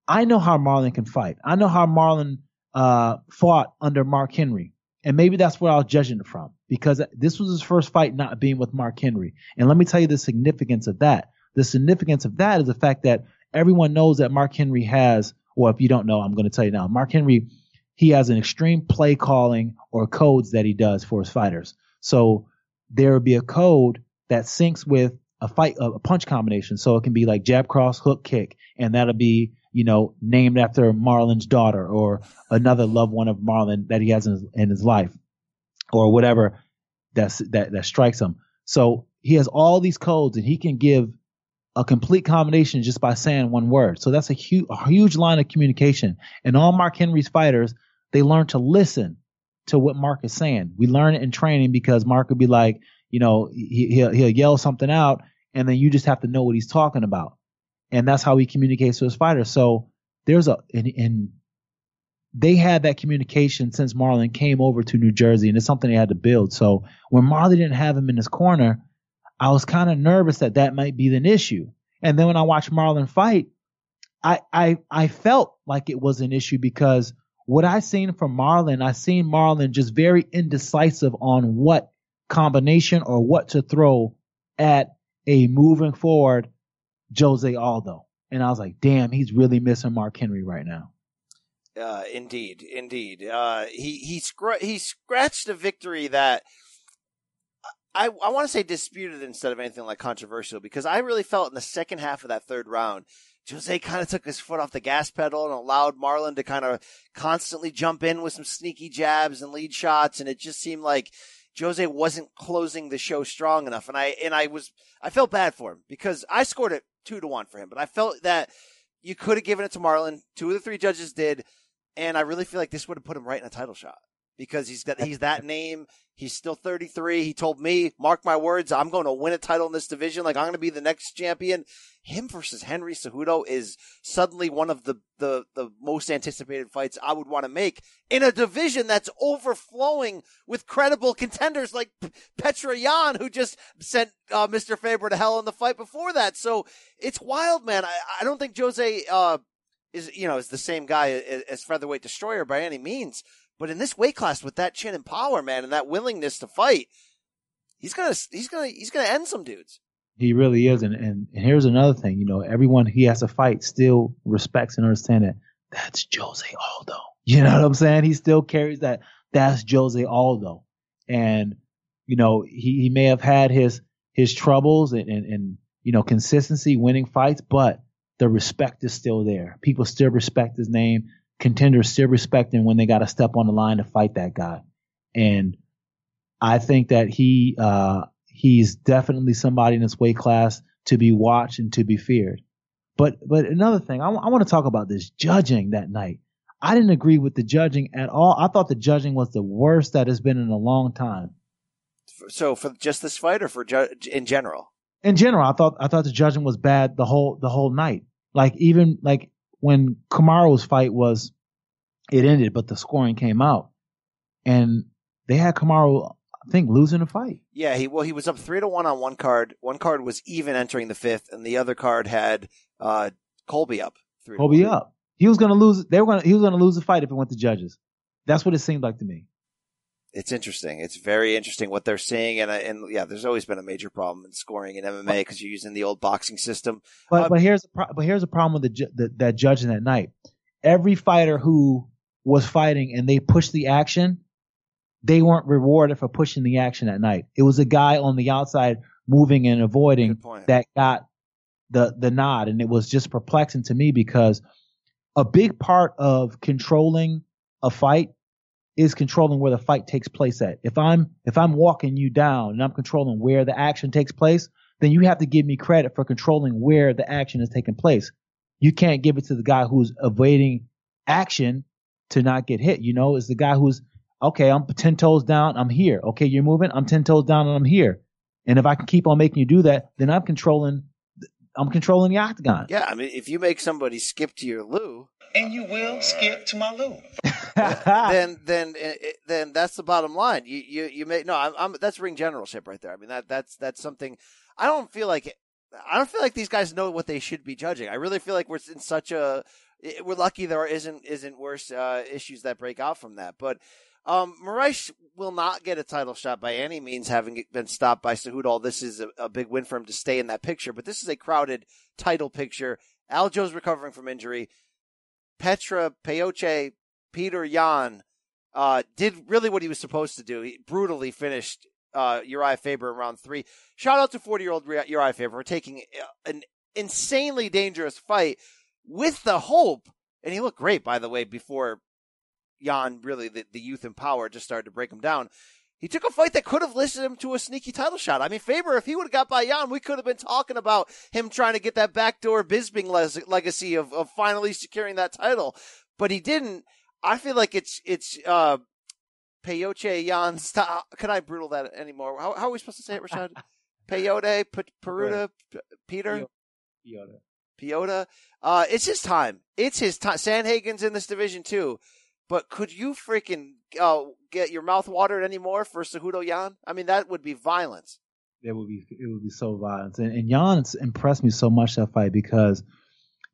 [SPEAKER 2] I know how Marlon can fight. I know how Marlon uh, fought under Mark Henry. And maybe that's where I was judging it from because this was his first fight not being with Mark Henry. And let me tell you the significance of that. The significance of that is the fact that everyone knows that Mark Henry has, or if you don't know, I'm going to tell you now. Mark Henry, he has an extreme play calling or codes that he does for his fighters. So there will be a code that syncs with a fight, a punch combination. So it can be like jab, cross, hook, kick, and that'll be you know, named after Marlon's daughter or another loved one of Marlon that he has in his, in his life or whatever that's, that, that strikes him. So he has all these codes and he can give a complete combination just by saying one word. So that's a huge, a huge line of communication. And all Mark Henry's fighters, they learn to listen to what Mark is saying. We learn it in training because Mark would be like, you know, he, he'll he'll yell something out, and then you just have to know what he's talking about, and that's how he communicates to his fighters. So there's a and, and they had that communication since Marlon came over to New Jersey, and it's something they had to build. So when Marlon didn't have him in his corner, I was kind of nervous that that might be an issue. And then when I watched Marlon fight, I I I felt like it was an issue because what I seen from Marlon, I seen Marlon just very indecisive on what combination or what to throw at a moving forward Jose Aldo. And I was like, damn, he's really missing Mark Henry right now.
[SPEAKER 1] Uh, indeed, indeed. Uh, he he scr- he scratched a victory that I I want to say disputed instead of anything like controversial because I really felt in the second half of that third round, Jose kind of took his foot off the gas pedal and allowed Marlon to kind of constantly jump in with some sneaky jabs and lead shots, and it just seemed like Jose wasn't closing the show strong enough. And I and I was I felt bad for him because I scored it two to one for him, but I felt that you could have given it to Marlon. Two of the three judges did. And I really feel like this would have put him right in a title shot because he's got he's that name. He's still 33. He told me, mark my words, I'm going to win a title in this division. Like I'm going to be the next champion. Him versus Henry Cejudo is suddenly one of the, the, the most anticipated fights I would want to make in a division that's overflowing with credible contenders like Petr Yan, who just sent uh, Mr. Faber to hell in the fight before that. So it's wild, man. I, I don't think Jose, uh, is you know is the same guy as featherweight destroyer by any means, but in this weight class with that chin and power, man, and that willingness to fight, he's gonna he's gonna he's gonna end some dudes.
[SPEAKER 2] He really is, and and, and here's another thing. You know, everyone he has to fight still respects and understands that that's Jose Aldo. You know what I'm saying? He still carries that. That's Jose Aldo, and you know he he may have had his his troubles and and, and you know consistency winning fights, but the respect is still there. People still respect his name. Contenders still respect him when they got to step on the line to fight that guy. And I think that he uh, he's definitely somebody in his weight class to be watched and to be feared. But but another thing, I, w- I want to talk about this judging that night. I didn't agree with the judging at all. I thought the judging was the worst that has been in a long time.
[SPEAKER 1] So for just this fight, or for ju- in general?
[SPEAKER 2] In general, I thought I thought the judging was bad the whole the whole night. Like even like when Kamaru's fight was, it ended, but the scoring came out, and they had Kamaru, I think, losing a fight.
[SPEAKER 1] Yeah, he well he was up three to one on one card. One card was even entering the fifth, and the other card had uh, Colby up.
[SPEAKER 2] Three Colby up. He was gonna lose. They were gonna. He was gonna lose the fight if it went to judges. That's what it seemed like to me
[SPEAKER 1] it's interesting. It's very interesting what they're seeing, and and yeah, there's always been a major problem in scoring in MMA because you're using the old boxing system.
[SPEAKER 2] But uh, but here's a pro- but here's a problem with the, the that judging that night. Every fighter who was fighting and they pushed the action, they weren't rewarded for pushing the action at night. It was a guy on the outside moving and avoiding that got the the nod, and it was just perplexing to me because a big part of controlling a fight is controlling where the fight takes place at. If I'm if I'm walking you down and I'm controlling where the action takes place, then you have to give me credit for controlling where the action is taking place. You can't give it to the guy who's evading action to not get hit. You know, it's the guy who's okay, I'm ten toes down, I'm here. Okay, you're moving, I'm ten toes down and I'm here. And if I can keep on making you do that, then I'm controlling I'm controlling the octagon.
[SPEAKER 1] Yeah, I mean if you make somebody skip to your loo,
[SPEAKER 3] and you will skip to my loo.
[SPEAKER 1] then then eh, eh, then that's the bottom line. You you you may no, I'm, I'm that's ring generalship right there. I mean that that's that's something. I don't feel like I don't feel like these guys know what they should be judging. I really feel like we're in such a eh, we're lucky there isn't isn't worse uh, issues that break out from that. But um, Moraes will not get a title shot by any means, having been stopped by Cejudo. This is a, a, big win for him to stay in that picture, but this is a crowded title picture. Aljo's recovering from injury. Petra Peoche Peter Yan uh, did really what he was supposed to do. He brutally finished uh, Uriah Faber in round three. Shout out to 40 year old Uriah Faber for taking uh, an insanely dangerous fight with the hope. And he looked great, by the way, before Yan really, the, the youth and power just started to break him down. He took a fight that could have listed him to a sneaky title shot. I mean, Faber, if he would have got by Yan, we could have been talking about him trying to get that backdoor Bisping legacy of, of finally securing that title. But he didn't. I feel like it's it's uh, Peyote Yan. Stop. Can I brutal that anymore? How, how are we supposed to say it, Rashad? Peyote, P- Peruta, P- Peter,
[SPEAKER 2] Yoda.
[SPEAKER 1] Peyote. Uh, it's his time. It's his time. Sandhagen's in this division too. But could you freaking uh, get your mouth watered anymore for Cejudo Yan? I mean, that would be violence.
[SPEAKER 2] It would be it would be so violent. And, and Yan's impressed me so much that fight because,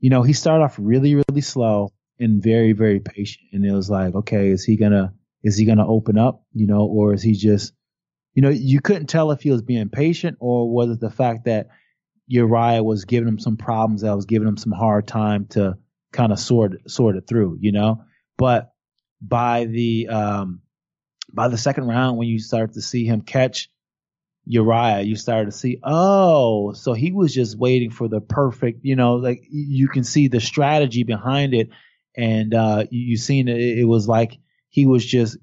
[SPEAKER 2] you know, he started off really really slow and very very patient. And it was like, okay, is he gonna is he gonna open up, you know, or is he just, you know, you couldn't tell if he was being patient or was it the fact that Uriah was giving him some problems that was giving him some hard time to kind of sort sort it through, you know. But by the um by the second round, when you start to see him catch Uriah, you started to see, oh, so he was just waiting for the perfect, you know, like you can see the strategy behind it, and uh you, you seen it. It was like he was just.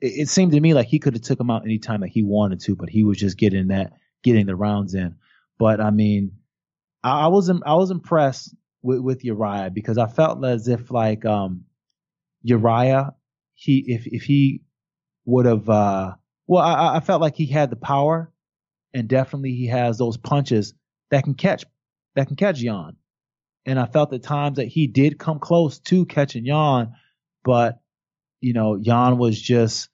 [SPEAKER 2] It, it seemed to me like he could have took him out anytime that he wanted to, but he was just getting that, getting the rounds in. But I mean, I, I was I was impressed with, with Uriah because I felt as if like um Uriah, he if if he would have uh well I, I felt like he had the power and definitely he has those punches that can catch that can catch Yan. And I felt at times that he did come close to catching Yan, but you know, Yan was just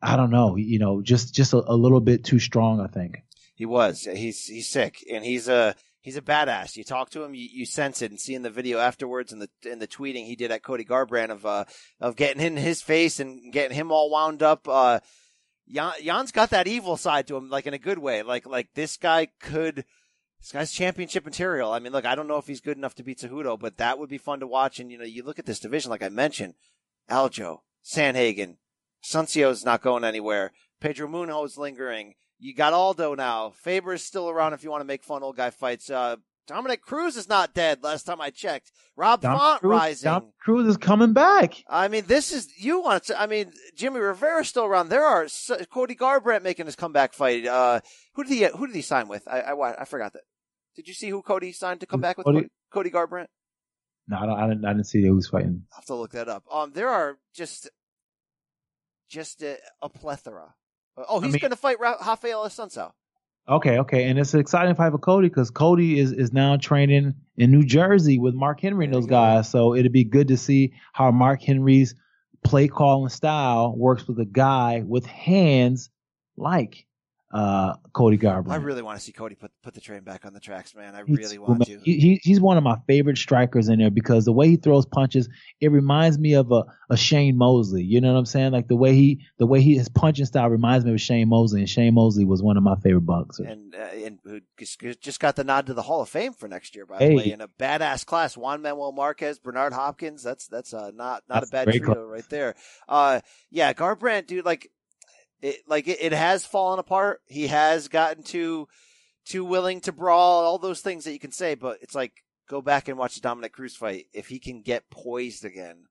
[SPEAKER 2] I don't know, you know, just just a, a little bit too strong, I think.
[SPEAKER 1] He was. He's he's sick, and he's a he's a badass. You talk to him, you, you sense it, and seeing the video afterwards and the and the tweeting he did at Cody Garbrandt of uh of getting in his face and getting him all wound up. Uh, Yan, Yan's got that evil side to him, like in a good way. Like like this guy could. This guy's championship material. I mean, look, I don't know if he's good enough to beat Cejudo, but that would be fun to watch. And you know, you look at this division, like I mentioned, Aljo, Sandhagen, Suncio's not going anywhere. Pedro Munhoz lingering. You got Aldo now. Faber is still around if you want to make fun old guy fights. Uh, Dominick Cruz is not dead. Last time I checked. Rob
[SPEAKER 2] Dom
[SPEAKER 1] Font
[SPEAKER 2] Cruz,
[SPEAKER 1] rising.
[SPEAKER 2] Dom Cruz is coming back.
[SPEAKER 1] I mean, this is you want to. I mean, Jimmy Rivera's still around. There are Cody Garbrandt making his comeback fight. Uh, who did he who did he sign with? I I, I forgot that. Did you see who Cody signed to come back with?
[SPEAKER 2] Cody,
[SPEAKER 1] Cody Garbrandt.
[SPEAKER 2] No, I, don't, I didn't. I didn't see who was fighting.
[SPEAKER 1] I have to look that up. Um, there are just just a, a plethora. Uh, oh, he's
[SPEAKER 2] I mean,
[SPEAKER 1] going to fight Rafael Assunção.
[SPEAKER 2] Okay, okay, and it's an exciting fight for Cody because Cody is is now training in New Jersey with Mark Henry and those guys. So it'd be good to see how Mark Henry's play calling style works with a guy with hands like uh, Cody Garbrandt.
[SPEAKER 1] I really want to see Cody put put the train back on the tracks, man. I really want to.
[SPEAKER 2] He, he, he's one of my favorite strikers in there because the way he throws punches, it reminds me of a, a Shane Mosley. You know what I'm saying? Like the way he, the way he, his punching style reminds me of Shane Mosley, and Shane Mosley was one of my favorite boxers.
[SPEAKER 1] and uh, and who just- just got the nod to the Hall of Fame for next year, by
[SPEAKER 2] Hey.
[SPEAKER 1] the way, in a badass class. Juan Manuel Marquez, Bernard Hopkins. That's that's uh, not not
[SPEAKER 2] That's
[SPEAKER 1] a bad trio right there. Uh, yeah, Garbrandt, dude, like it, like it, it has fallen apart. He has gotten too too willing to brawl, all those things that you can say, but it's like go back and watch the Dominick Cruz fight. If he can get poised again,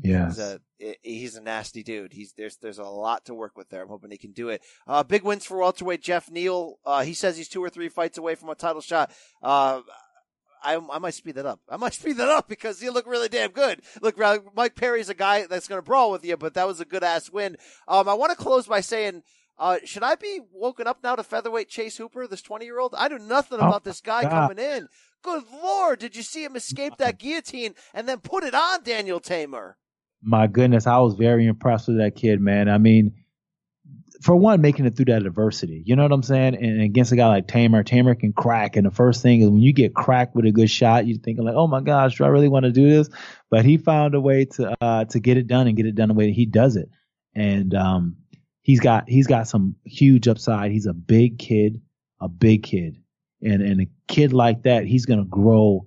[SPEAKER 2] Yeah.
[SPEAKER 1] He's a he's a nasty dude. He's there's there's a lot to work with there. I'm hoping he can do it. Uh, big wins for welterweight Geoff Neal. Uh, he says he's two or three fights away from a title shot. Uh, I, I might speed that up. I might speed that up because you look really damn good. Look, Mike Perry's a guy that's going to brawl with you, but that was a good ass win. Um, I want to close by saying, uh, should I be woken up now to featherweight Chase Hooper, this 20 year old? I knew nothing
[SPEAKER 2] Oh,
[SPEAKER 1] about this guy
[SPEAKER 2] God.
[SPEAKER 1] coming in. Good lord, did you see him escape that guillotine and then put it on Daniel Teymur?
[SPEAKER 2] My goodness, I was very impressed with that kid, man. I mean, for one, making it through that adversity. You know what I'm saying? And against a guy like Teymur, Teymur can crack. And the first thing is when you get cracked with a good shot, you're thinking like, oh my gosh, do I really want to do this? But he found a way to uh to get it done and get it done the way that he does it. And um he's got he's got some huge upside. He's a big kid, a big kid. And and a kid like that, he's gonna grow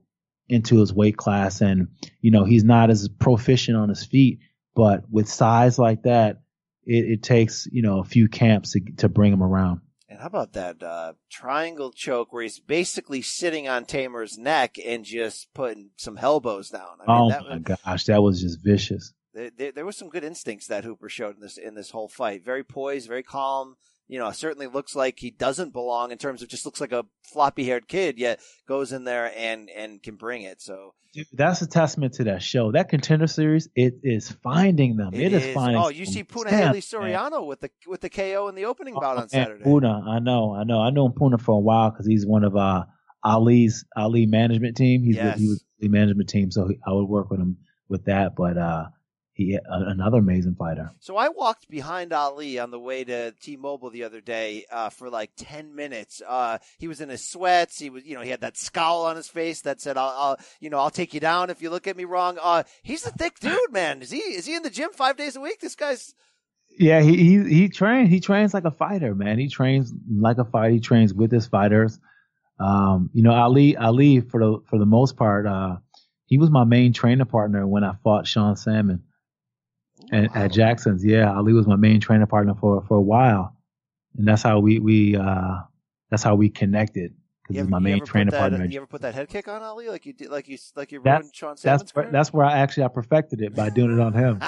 [SPEAKER 2] into his weight class and you know he's not as proficient on his feet but with size like that it, it takes you know a few camps to, to bring him around
[SPEAKER 1] And how about that uh, triangle choke where he's basically sitting on Teymur's neck and just putting some elbows down? I mean,
[SPEAKER 2] oh
[SPEAKER 1] that
[SPEAKER 2] my
[SPEAKER 1] was,
[SPEAKER 2] gosh that was just vicious
[SPEAKER 1] there, there, there was some good instincts that Hooper showed in this in this whole fight. Very poised, very calm. You know, certainly looks like he doesn't belong in terms of just looks like a floppy haired kid, yet goes in there and and can bring it. So
[SPEAKER 2] Dude, that's a testament to that show. That contender series, it is finding them.
[SPEAKER 1] it
[SPEAKER 2] is, finding.
[SPEAKER 1] Oh, you
[SPEAKER 2] some
[SPEAKER 1] see Punahele
[SPEAKER 2] man.
[SPEAKER 1] Soriano with the with the KO in the opening bout on Saturday.
[SPEAKER 2] Puna, I know, I know, I know Puna for a while because he's one of uh, Ali's Ali management team. He's
[SPEAKER 1] Yes.
[SPEAKER 2] with, he was the management team, so I would work with him with that. But uh, he another amazing fighter.
[SPEAKER 1] So I walked behind Ali on the way to T-Mobile the other day uh, for like ten minutes. Uh, he was in his sweats. He was, you know, he had that scowl on his face that said, "I'll, I'll you know, I'll take you down if you look at me wrong." Uh, he's a thick dude, man. Is he? Is he in the gym five days a week? This guy's.
[SPEAKER 2] Yeah, he he he trains. He trains like a fighter, man. He trains like a fighter. He trains with his fighters. Um, you know, Ali Ali for the for the most part, uh, he was my main training partner when I fought Sean Salmon at, at Jackson's. Yeah, Ali was my main training partner for for a while, and that's how we we uh that's how we connected because he's my main training
[SPEAKER 1] that,
[SPEAKER 2] partner.
[SPEAKER 1] You ever put that head kick on Ali like you did, like you like you
[SPEAKER 2] That's
[SPEAKER 1] ruined Sean
[SPEAKER 2] that's where, that's where I actually I perfected it by doing it on him.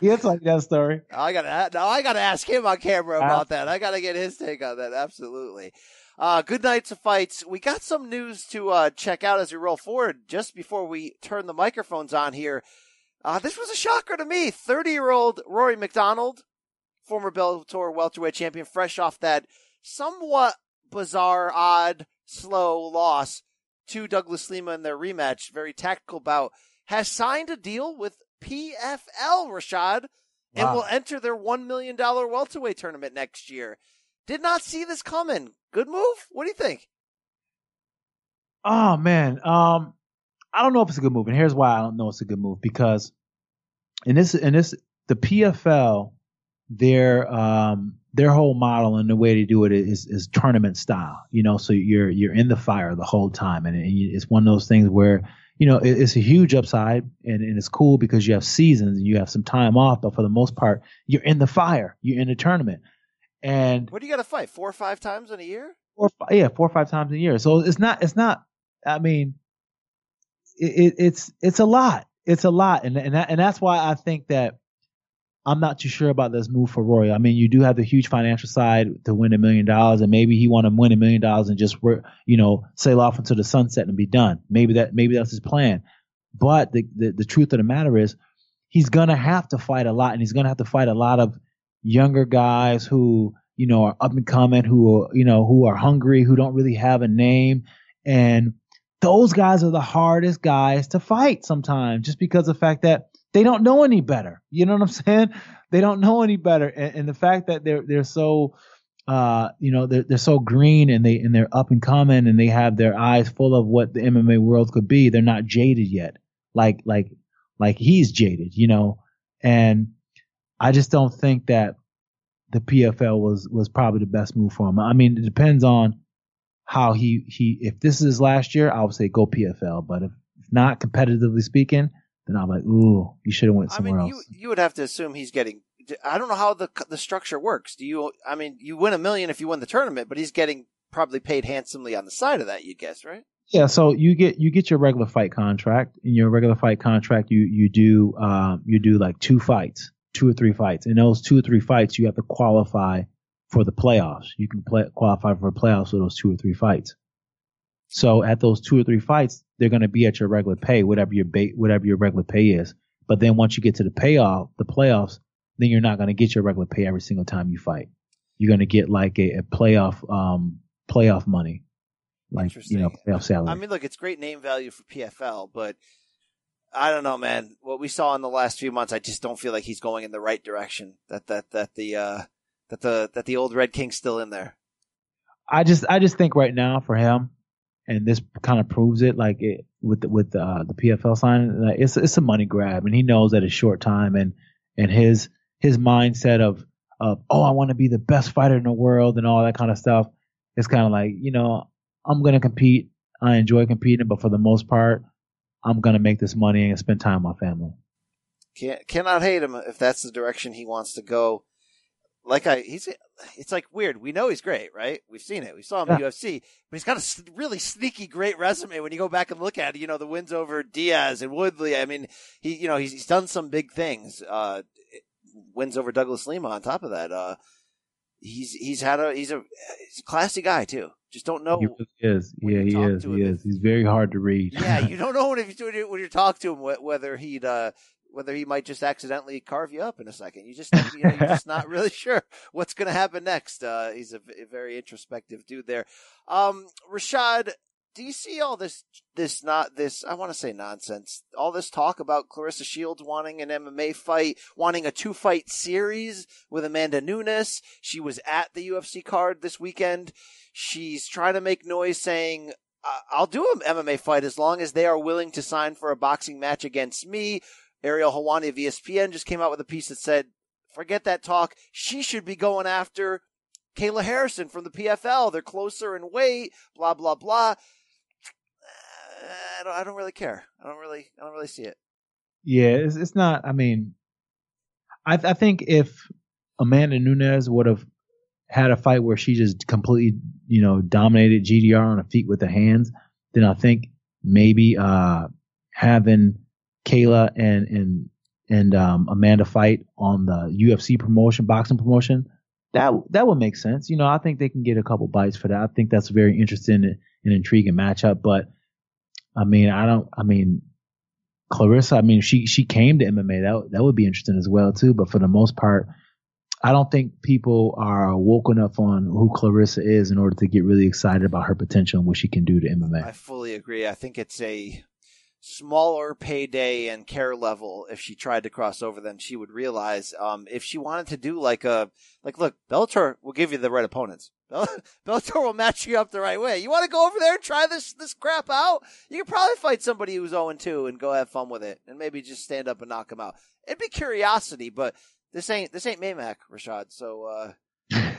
[SPEAKER 2] he is like that story.
[SPEAKER 1] I gotta now I gotta ask him on camera about that. I gotta get his take on that. Absolutely. Uh, good nights of fights. We got some news to uh, check out as we roll forward. Just before we turn the microphones on here, uh, this was a shocker to me. Thirty-year-old Rory MacDonald, former Bellator welterweight champion, fresh off that somewhat bizarre, odd, slow loss to Douglas Lima in their rematch, very tactical bout, has signed a deal with PFL, Rashad, and
[SPEAKER 2] Wow.
[SPEAKER 1] will enter their $1 million welterweight tournament next year. Did not see this coming. Good move? What do you think?
[SPEAKER 2] Oh man, um, I don't know if it's a good move, and here's why I don't know it's a good move because in this in this the PFL their um their whole model and the way they do it is is tournament style, you know. So you're you're in the fire the whole time, and it's one of those things where you know it, it's a huge upside and, and it's cool because you have seasons and you have some time off, but for the most part you're in the fire, you're in the tournament, and
[SPEAKER 1] What do you got to fight? Four or five times in a year?
[SPEAKER 2] four, yeah, four or five times a year. So it's not, it's not. I mean, it, it, it's it's a lot. It's a lot, and and that, and that's why I think that I'm not too sure about this move for Roy. I mean, you do have the huge financial side to win a million dollars, and maybe he want to win a million dollars and just work, you know, sail off into the sunset and be done. Maybe that maybe that's his plan. But the, the the truth of the matter is, he's gonna have to fight a lot, and he's gonna have to fight a lot of younger guys who you know are up and coming, who are, you know who are hungry, who don't really have a name, and those guys are the hardest guys to fight sometimes, just because of the fact that they don't know any better. You know what I'm saying? They don't know any better, and, and the fact that they're they're so uh, you know, they're they're so green and they and they're up and coming and they have their eyes full of what the MMA world could be. They're not jaded yet, like like like he's jaded, you know. And I just don't think that the PFL was was probably the best move for him. I mean, it depends on how he he. If this is his last year, I would say go PFL. But if not, competitively speaking, then I'm like, ooh, you should have went somewhere I
[SPEAKER 1] mean,
[SPEAKER 2] else.
[SPEAKER 1] you you would have to assume he's getting. I don't know how the the structure works. Do you? I mean, you win a million if you win the tournament, but he's getting probably paid handsomely on the side of that. You'd guess, right?
[SPEAKER 2] Yeah, so you get you get your regular fight contract. In your regular fight contract, you you do um, you do like two fights, two or three fights. In those two or three fights, you have to qualify for the playoffs. You can play, qualify for playoffs with those two or three fights. So at those two or three fights, they're going to be at your regular pay, whatever your ba- whatever your regular pay is. But then once you get to the payoff, the playoffs, then you're not going to get your regular pay every single time you fight. You're going to get like a, a playoff um playoff money, like you know playoff salary.
[SPEAKER 1] I mean, look, it's great name value for PFL, but I don't know, man. What we saw in the last few months, I just don't feel like he's going in the right direction. That that that the uh, that the that the old Red King's still in there.
[SPEAKER 2] I just I just think right now for him, and this kind of proves it, like it, with the, with the, uh, the PFL sign, like it's it's a money grab, and he knows that it's short time, and and his his mindset of of oh I want to be the best fighter in the world and all that kind of stuff. It's kind of like you know I'm gonna compete. I enjoy competing, but for the most part, I'm gonna make this money and spend time with my family.
[SPEAKER 1] Can't cannot hate him if that's the direction he wants to go. Like I, he's it's like weird. We know he's great, right? We've seen it. We saw him in
[SPEAKER 2] Yeah.
[SPEAKER 1] UFC, but he's got a really sneaky great resume when you go back and look at it. You know, the wins over Diaz and Woodley. I mean, he you know he's, he's done some big things. Uh, wins over Douglas Lima on top of that. Uh, he's he's had a he's a he's a classy guy too. Just don't know.
[SPEAKER 2] He really is. Yeah, he is. He is. He's very hard to read.
[SPEAKER 1] yeah, you don't know if you when you talk to him whether he'd uh, whether he might just accidentally carve you up in a second. You just you know, you're just not really sure what's going to happen next. Uh, he's a, a, very introspective dude there. Um, Rashad, do you see all this this not this I want to say nonsense. All this talk about Claressa Shields wanting an MMA fight, wanting a two fight series with Amanda Nunes. She was at the UFC card this weekend. She's trying to make noise saying I'll do an MMA fight as long as they are willing to sign for a boxing match against me. Ariel Helwani of ESPN just came out with a piece that said, forget that talk. She should be going after Kayla Harrison from the PFL. They're closer in weight, blah, blah, blah. I don't, I don't really care. I don't really, I don't really see it.
[SPEAKER 2] Yeah, it's, it's not. I mean, I, I think if Amanda Nunes would have had a fight where she just completely, you know, dominated GDR on her feet with the hands, then I think maybe uh, having Kayla and and and um, Amanda fight on the UFC promotion, boxing promotion, that that would make sense. You know, I think they can get a couple bites for that. I think that's a very interesting and intriguing matchup. But I mean, I don't. I mean, Claressa. I mean, she she came to MMA. That that would be interesting as well too. But for the most part, I don't think people are woke enough on who Claressa is in order to get really excited about her potential and what she can do to MMA.
[SPEAKER 1] I fully agree. I think it's a smaller payday and care level if she tried to cross over than she would realize. Um, if she wanted to do like a like, look, Bellator will give you the right opponents. Bellator will match you up the right way. You want to go over there and try this this crap out? You could probably fight somebody who's 0 2 and go have fun with it, and maybe just stand up and knock them out. It'd be curiosity, but this ain't this ain't Maymac, Rashad. So uh,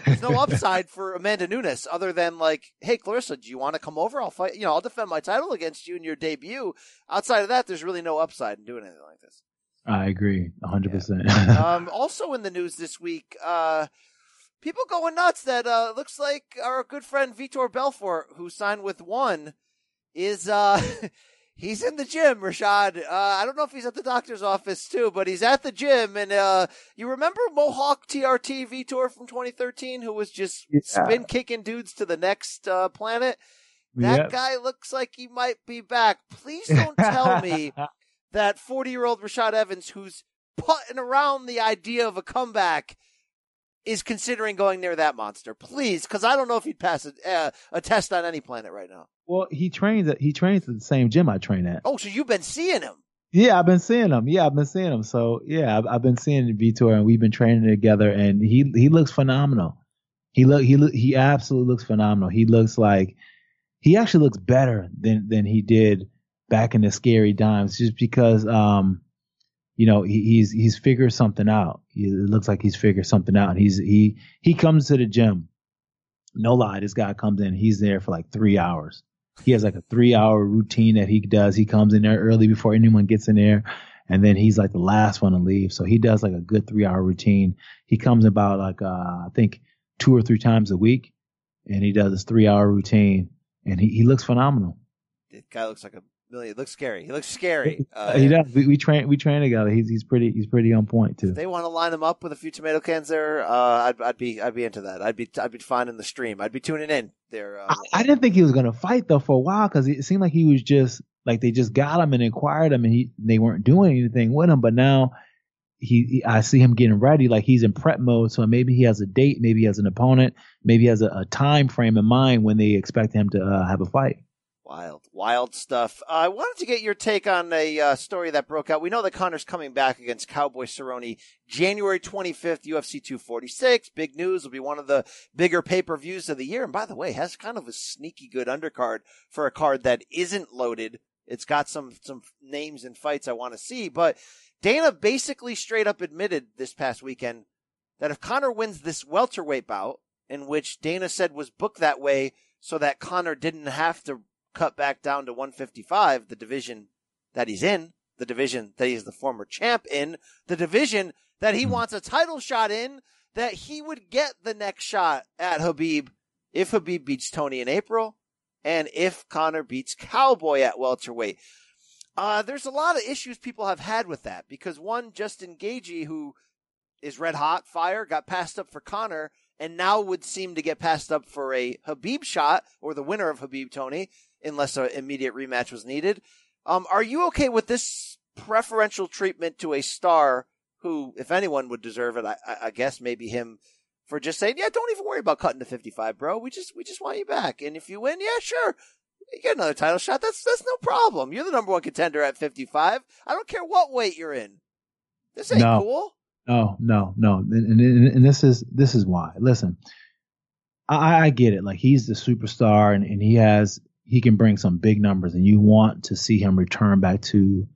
[SPEAKER 1] there's no upside for Amanda Nunes other than like, hey, Claressa, do you want to come over? I'll fight. You know, I'll defend my title against you in your debut. Outside of that, there's really no upside in doing anything like this.
[SPEAKER 2] I agree, 100.
[SPEAKER 1] Yeah.
[SPEAKER 2] percent
[SPEAKER 1] Um, also in the news this week, uh, people going nuts that uh, looks like our good friend Vitor Belfort, who signed with one, is uh, he's in the gym. Rashad, uh, I don't know if he's at the doctor's office too, but he's at the gym. And uh, you remember Mohawk TRT Vitor from 2013, who was just yeah. spin kicking dudes to the next uh, planet. That yep. guy looks like he might be back. Please don't tell me that 40 year old Rashad Evans, who's putting around the idea of a comeback, is considering going near that monster. Please, because I don't know if he'd pass a, uh, a test on any planet right now.
[SPEAKER 2] Well, he trains at he trains at the same gym I train at.
[SPEAKER 1] Oh, so you've been seeing him?
[SPEAKER 2] Yeah, I've been seeing him. Yeah, I've been seeing him. So yeah, I've, I've been seeing Vitor, and we've been training together, and he he looks phenomenal. He look he look he absolutely looks phenomenal. He looks like he actually looks better than than he did back in the scary times, just because um you know, he, he's he's figured something out. It looks like he's figured something out. He's he he comes to the gym. No lie, this guy comes in. He's there for like three hours. He has like a three hour routine that he does. He comes in there early before anyone gets in there, and then he's like the last one to leave. So he does like a good three hour routine. He comes about like uh, I think two or three times a week, and he does this three hour routine, and he he looks phenomenal.
[SPEAKER 1] The guy looks like a Really, it looks scary. He looks scary.
[SPEAKER 2] Uh, he does. We, we, train. We train together. He's he's pretty. He's pretty on point too.
[SPEAKER 1] If they want to line him up with a few tomato cans there, uh, I'd, I'd be I'd be into that. I'd be I'd be fine in the stream. I'd be tuning in there. Uh,
[SPEAKER 2] I, I, didn't think he was gonna fight though for a while because it seemed like he was just like they just got him and inquired him and he they weren't doing anything with him. But now he, he I see him getting ready. Like he's in prep mode. So maybe he has a date. Maybe he has an opponent. Maybe he has a, a time frame in mind when they expect him to uh, have a fight.
[SPEAKER 1] Wild, wild stuff. Uh, I wanted to get your take on a uh, story that broke out. We know that Conor's coming back against Cowboy Cerrone January 25th, UFC 246. Big news. Will be one of the bigger pay-per-views of the year. And by the way, has kind of a sneaky good undercard for a card that isn't loaded. It's got some, some names and fights I want to see, but Dana basically straight up admitted this past weekend that if Conor wins this welterweight bout, in which Dana said was booked that way so that Connor didn't have to cut back down to 155, the division that he's in, the division that he's the former champ in, the division that he wants a title shot in, that he would get the next shot at Khabib if Khabib beats Tony in April and if Conor beats Cowboy at welterweight. Uh, there's a lot of issues people have had with that because one, Justin Gaethje, who is red hot fire, got passed up for Conor and now would seem to get passed up for a Khabib shot or the winner of Khabib Tony, unless an immediate rematch was needed. Um, are you okay with this preferential treatment to a star who, if anyone would deserve it, I, I guess maybe him for just saying, yeah, don't even worry about cutting to 55, bro. We just, we just want you back. And if you win, yeah, sure. You get another title shot. That's, that's no problem. You're the number one contender at 55. I don't care what weight you're in. This ain't
[SPEAKER 2] no.
[SPEAKER 1] cool.
[SPEAKER 2] No, no, no. And, and, and, this is, this is why. Listen, I, I get it. Like he's the superstar and, and he has, he can bring some big numbers and you want to see him return back to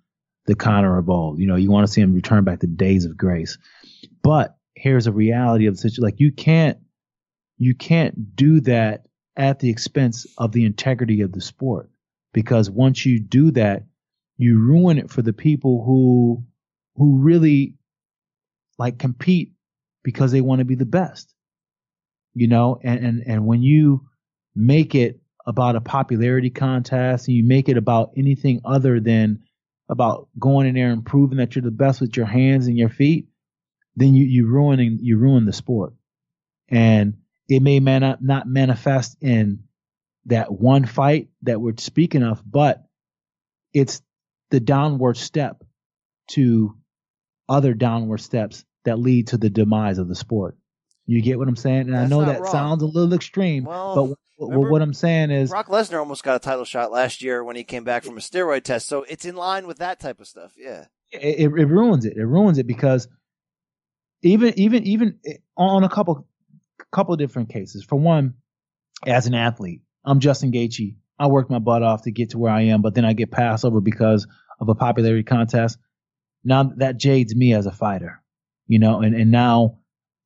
[SPEAKER 2] the Conor of old. You know, you want to see him return back to days of grace. But here's a reality of the situation. Like you can't you can't do that at the expense of the integrity of the sport. Because once you do that, you ruin it for the people who who really like compete because they want to be the best. You know, and, and, and when you make it about a popularity contest and you make it about anything other than about going in there and proving that you're the best with your hands and your feet, then you you ruining you ruin the sport, and it may man, not manifest in that one fight that we're speaking of, but it's the downward step to other downward steps that lead to the demise of the sport. You get what I'm saying? And
[SPEAKER 1] That's
[SPEAKER 2] I know that
[SPEAKER 1] wrong.
[SPEAKER 2] sounds a little extreme,
[SPEAKER 1] well,
[SPEAKER 2] but what I'm saying is
[SPEAKER 1] Brock Lesnar almost got a title shot last year when he came back from a steroid test. So it's in line with that type of stuff. Yeah.
[SPEAKER 2] It, it, it ruins it. It ruins it because even even even on a couple couple different cases. For one, as an athlete, I'm Justin Gaethje. I worked my butt off to get to where I am, but then I get passed over because of a popularity contest. Now that jades me as a fighter, you know, and, and now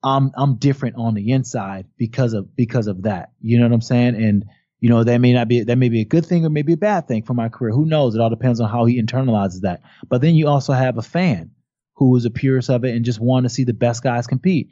[SPEAKER 2] I'm I'm different on the inside because of because of that. You know what I'm saying? And you know that may not be that may be a good thing or maybe a bad thing for my career. Who knows? It all depends on how he internalizes that. But then you also have a fan who is a purist of it and just want to see the best guys compete,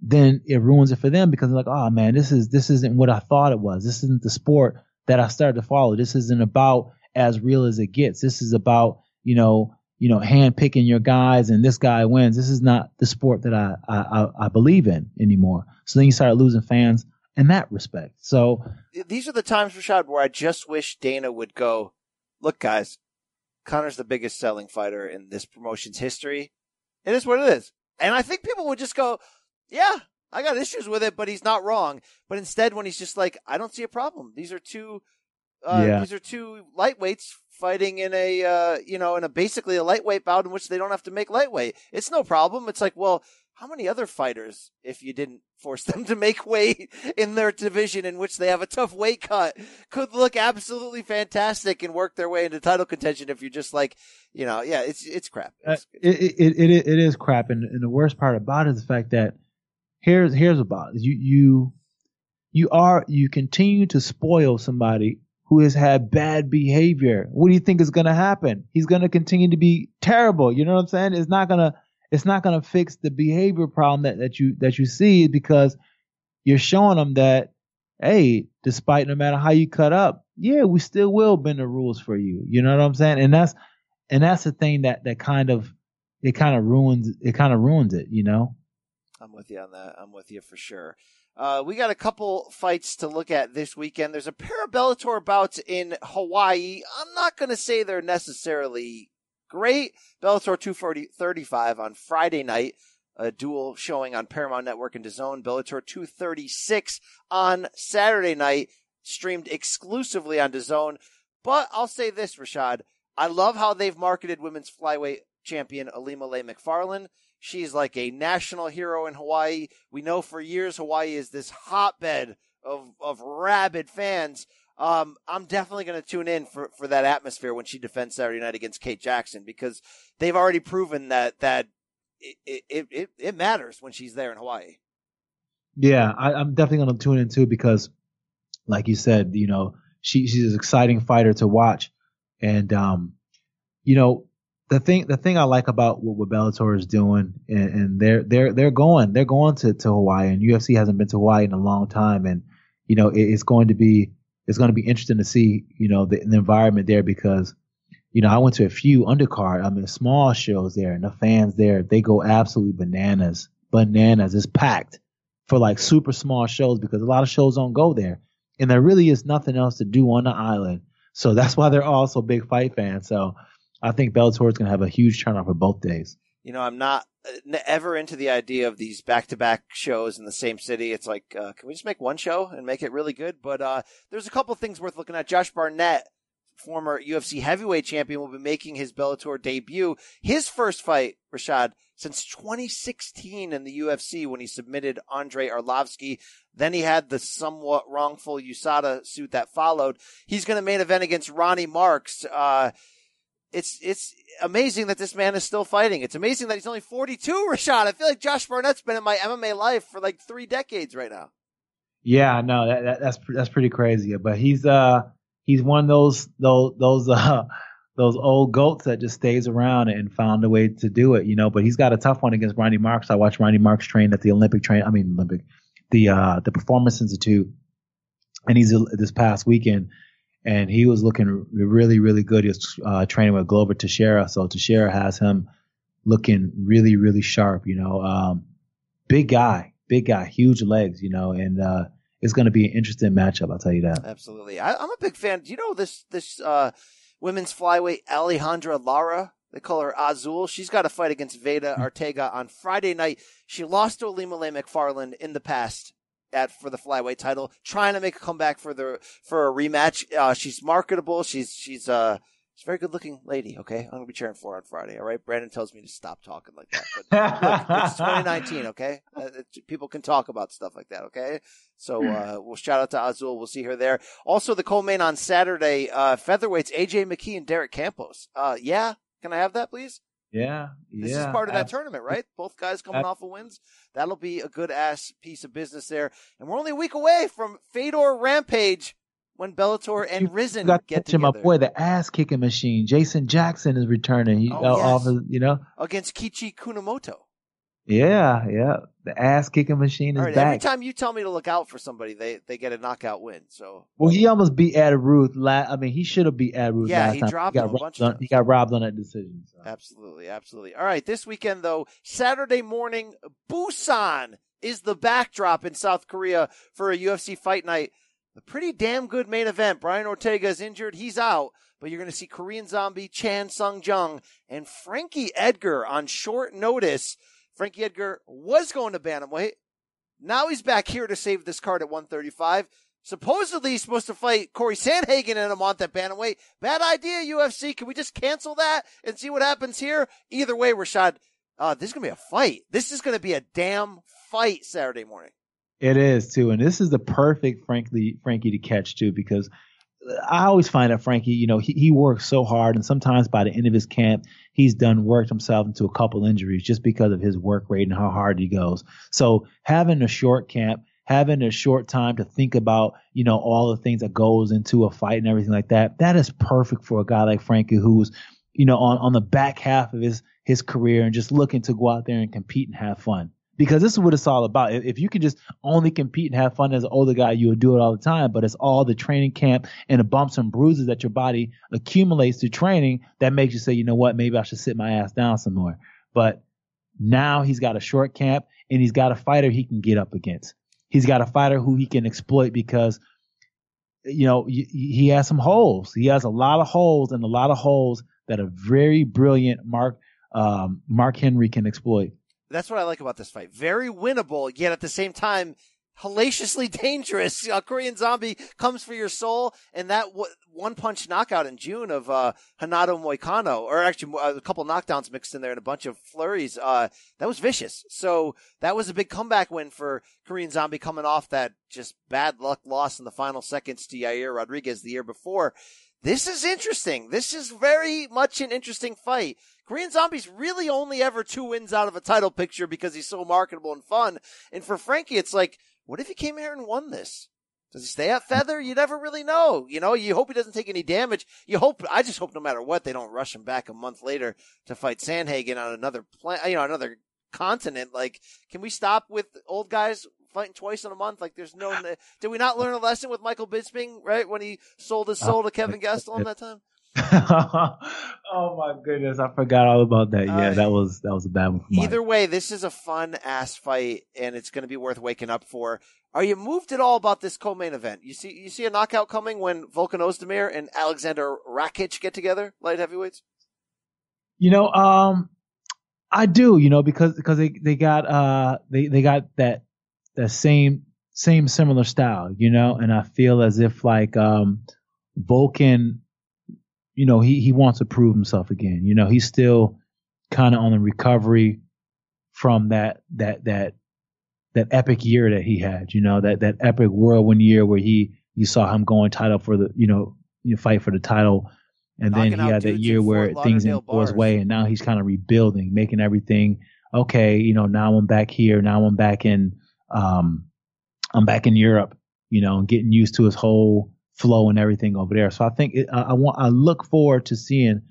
[SPEAKER 2] then it ruins it for them because they're like, oh man, this is this isn't what I thought it was. This isn't the sport that I started to follow. This isn't about as real as it gets. This is about, you know, you know, hand picking your guys and this guy wins. This is not the sport that I, I, I believe in anymore. So then you start losing fans in that respect. So
[SPEAKER 1] these are the times, Rashad, where I just wish Dana would go, look, guys, Conor's the biggest selling fighter in this promotion's history. It is what it is. And I think people would just go, yeah, I got issues with it, but he's not wrong. But instead, when he's just like, I don't see a problem. These are two, uh, yeah. these are two lightweights fighting in a, uh, you know, in a basically a lightweight bout in which they don't have to make lightweight. It's no problem. It's like, well, how many other fighters, if you didn't force them to make weight in their division in which they have a tough weight cut, could look absolutely fantastic and work their way into title contention if you're just like, you know, yeah, it's it's crap. It's,
[SPEAKER 2] uh, it, it, it, it is crap, and, and the worst part about it is the fact that here's here's about it. you you you are you continue to spoil somebody who has had bad behavior. What do you think is going to happen? He's going to continue to be terrible. You know what I'm saying? It's not going to it's not going to fix the behavior problem that, that you that you see because you're showing them that hey despite no matter how you cut up yeah we still will bend the rules for you you know what i'm saying and that's and that's the thing that that kind of it kind of ruins it kind of ruins it you know
[SPEAKER 1] i'm with you on that i'm with you for sure uh, we got a couple fights to look at this weekend. There's a pair of Bellator bouts in Hawaii. I'm not going to say they're necessarily great. Bellator 235 on Friday night. A dual showing on Paramount Network and DAZN. Bellator 236 on Saturday night, streamed exclusively on DAZN. But I'll say this, Rashad. I love how they've marketed women's flyweight champion Ilima-Lei Macfarlane. She's like a national hero in Hawaii. We know for years Hawaii is this hotbed of, of rabid fans. Um, I'm definitely going to tune in for, for that atmosphere when she defends Saturday night against Kate Jackson because they've already proven that that it it, it, it matters when she's there in Hawaii.
[SPEAKER 2] Yeah, I, am definitely going to tune in too because, like you said, you know, she she's an exciting fighter to watch, and um, you know, the thing the thing I like about what, what Bellator is doing, and, and, they're they're they're going they're going to to Hawaii, and UFC hasn't been to Hawaii in a long time, and you know, it, it's going to be it's going to be interesting to see, you know, the, the, environment there because, you know, I went to a few undercard, I mean, small shows there and the fans there, they go absolutely bananas, bananas. It's packed. for like super small shows because a lot of shows don't go there, and there really is nothing else to do on the island. So that's why they're all so big fight fans. So I think Bellator is going to have a huge turnout for both days.
[SPEAKER 1] You know, I'm not uh, ever into the idea of these back-to-back shows in the same city. It's like, uh, can we just make one show and make it really good? But uh, there's a couple of things worth looking at. Josh Barnett, former UFC heavyweight champion, will be making his Bellator debut. His first fight, Rashad, since 2016 in the UFC when he submitted Andrei Arlovsky. Then he had the somewhat wrongful USADA suit that followed. He's going to main event against Ronny Markes. Uh, it's it's amazing that this man is still fighting. It's amazing that he's only 42, Rashad. I feel like Josh Barnett's been in my MMA life for like three decades right now.
[SPEAKER 2] Yeah, no, that, that, that's that's pretty crazy. But he's uh he's one of those those those uh those old goats that just stays around and found a way to do it, you know. But he's got a tough one against Ronny Markes. I watched Ronny Markes train at the Olympic train. I mean Olympic, the uh the Performance Institute, and he's this past weekend and he was looking really, really good. He was uh, training with Glover Teixeira, so Teixeira has him looking really, really sharp. You know, um, big guy, big guy, huge legs. You know, and uh, it's going to be an interesting matchup. I'll tell you that.
[SPEAKER 1] Absolutely, I, am a big fan. Do you know this this uh, women's flyweight Alejandra Lara? They call her Azul. She's got a fight against Veta hmm. Arteaga on Friday night. She lost to Ilima-Lei Macfarlane in the past at for the flyweight title, trying to make a comeback for the for a rematch. Uh, she's marketable. She's she's uh she's a very good looking lady. Okay, I'm gonna be cheering for her on Friday. All right, Brandon tells me to stop talking like that. But look, it's 2019. Okay, uh, people can talk about stuff like that. Okay, so uh, we'll shout out to Azul. We'll see her there. Also, the co-main on Saturday, uh, featherweights AJ McKee and Derek Campos. Uh, yeah, can I have that, please?
[SPEAKER 2] Yeah,
[SPEAKER 1] this
[SPEAKER 2] yeah,
[SPEAKER 1] is part of that tournament, right? Both guys coming off of wins. That'll be a good ass piece of business there. And we're only a week away from Fedor Rampage when Bellator and Rizin
[SPEAKER 2] got
[SPEAKER 1] get
[SPEAKER 2] to
[SPEAKER 1] together.
[SPEAKER 2] my boy, the ass kicking machine. Jason Jackson is returning. He
[SPEAKER 1] Oh,
[SPEAKER 2] uh,
[SPEAKER 1] yes.
[SPEAKER 2] off of, you know.
[SPEAKER 1] against Kiichi Kunimoto.
[SPEAKER 2] Yeah, yeah. The ass kicking machine is
[SPEAKER 1] right, every time you tell me to look out for somebody, they they get a knockout win. So
[SPEAKER 2] Well, he almost beat Ed Ruth. La- I mean, he should have beat Ed Ruth
[SPEAKER 1] Yeah,
[SPEAKER 2] last
[SPEAKER 1] he
[SPEAKER 2] time.
[SPEAKER 1] dropped
[SPEAKER 2] got
[SPEAKER 1] a
[SPEAKER 2] robbed on, He got robbed on that decision. So.
[SPEAKER 1] Absolutely, absolutely. All right, this weekend though, Saturday morning, Busan is the backdrop in South Korea for a UFC fight night. A pretty damn good main event. Brian Ortega is injured; he's out. But you're going to see Korean Zombie Chan Sung Jung and Frankie Edgar on short notice. Frankie Edgar was going to bantamweight. Now he's back here to save this card at 135. Supposedly he's supposed to fight Cory Sandhagen in a month at bantamweight. Bad idea, UFC. Can we just cancel that and see what happens here? Either way, Rashad, uh, this is gonna be a fight. This is gonna be a damn fight Saturday morning.
[SPEAKER 2] It is too, and this is the perfect, frankly, Frankie to catch too, because I always find that Frankie, you know, he, he works so hard, and sometimes by the end of his camp, he's done worked himself into a couple injuries just because of his work rate and how hard he goes. So having a short camp, having a short time to think about, you know, all the things that goes into a fight and everything like that, that is perfect for a guy like Frankie who's, you know, on on the back half of his his career and just looking to go out there and compete and have fun because this is what it's all about. If, you can just only compete and have fun as an older guy, you would do it all the time. But it's all the training camp and the bumps and bruises that your body accumulates through training that makes you say, you know what, maybe I should sit my ass down some more. But now he's got a short camp and he's got a fighter he can get up against. He's got a fighter who he can exploit because, you know, he has some holes. He has a lot of holes and a lot of holes that a very brilliant Mark um, Mark Henry can exploit.
[SPEAKER 1] That's what I like about this fight. Very winnable, yet at the same time, hellaciously dangerous. Uh, Korean Zombie comes for your soul, and that w- one punch knockout in June of uh, Renato Moicano, or actually a couple knockdowns mixed in there and a bunch of flurries, uh, that was vicious. So that was a big comeback win for Korean Zombie coming off that just bad luck loss in the final seconds to Yair Rodriguez the year before. This is interesting. This is very much an interesting fight. Korean Zombie's really only ever two wins out of a title picture because he's so marketable and fun. And for Frankie, it's like, what if he came here and won this? Does he stay at feather? You never really know. You know, you hope he doesn't take any damage. You hope, I just hope no matter what, they don't rush him back a month later to fight Sandhagen on another plan, you know, another continent. Like, can we stop with old guys fighting twice in a month? Like, there's no, did we not learn a lesson with Michael Bisping, right? When he sold his soul to Kevin Gastelum that time?
[SPEAKER 2] oh my goodness, I forgot all about that. Yeah,
[SPEAKER 1] Uh,
[SPEAKER 2] that was that was a bad one.
[SPEAKER 1] Either way, this is a fun ass fight, and it's going to be worth waking up for. Are you moved at all about this co-main event? You see, you see a knockout coming when Volkan Ozdemir and Alexander Rakic get together, light heavyweights.
[SPEAKER 2] You know, um, I do. You know, because because they they got uh they they got that that same same similar style. You know, and I feel as if like um Volkan, you know, he he wants to prove himself again. You know, he's still kind of on the recovery from that that that that epic year that he had. You know, that that epic whirlwind year where he you saw him going title for the you know you fight for the title. And then he had that year where things didn't go his way, and now he's kind of rebuilding, making everything okay. You know, now I'm back here. Now I'm back in, um, I'm back in Europe. You know, and getting used to his whole flow and everything over there. So I think it, I, want, I look forward to seeing,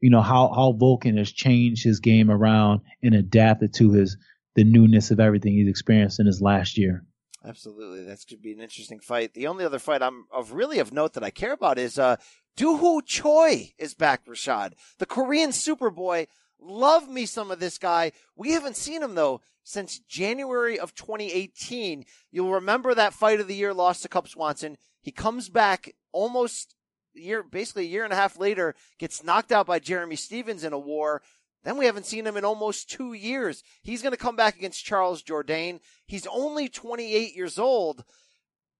[SPEAKER 2] you know, how how Volkan has changed his game around and adapted to his the newness of everything he's experienced in his last year.
[SPEAKER 1] Absolutely, that's going to be an interesting fight. The only other fight I'm of really of note that I care about is uh, Doo Ho Choi is back. Rashad, the Korean Superboy. Love me some of this guy. We haven't seen him though since January of 2018. You'll remember that fight of the year lost to Cub Swanson. He comes back almost year, basically a year and a half later, gets knocked out by Jeremy Stephens in a war. Then we haven't seen him in almost two years. He's going to come back against Charles Jourdain. He's only 28 years old,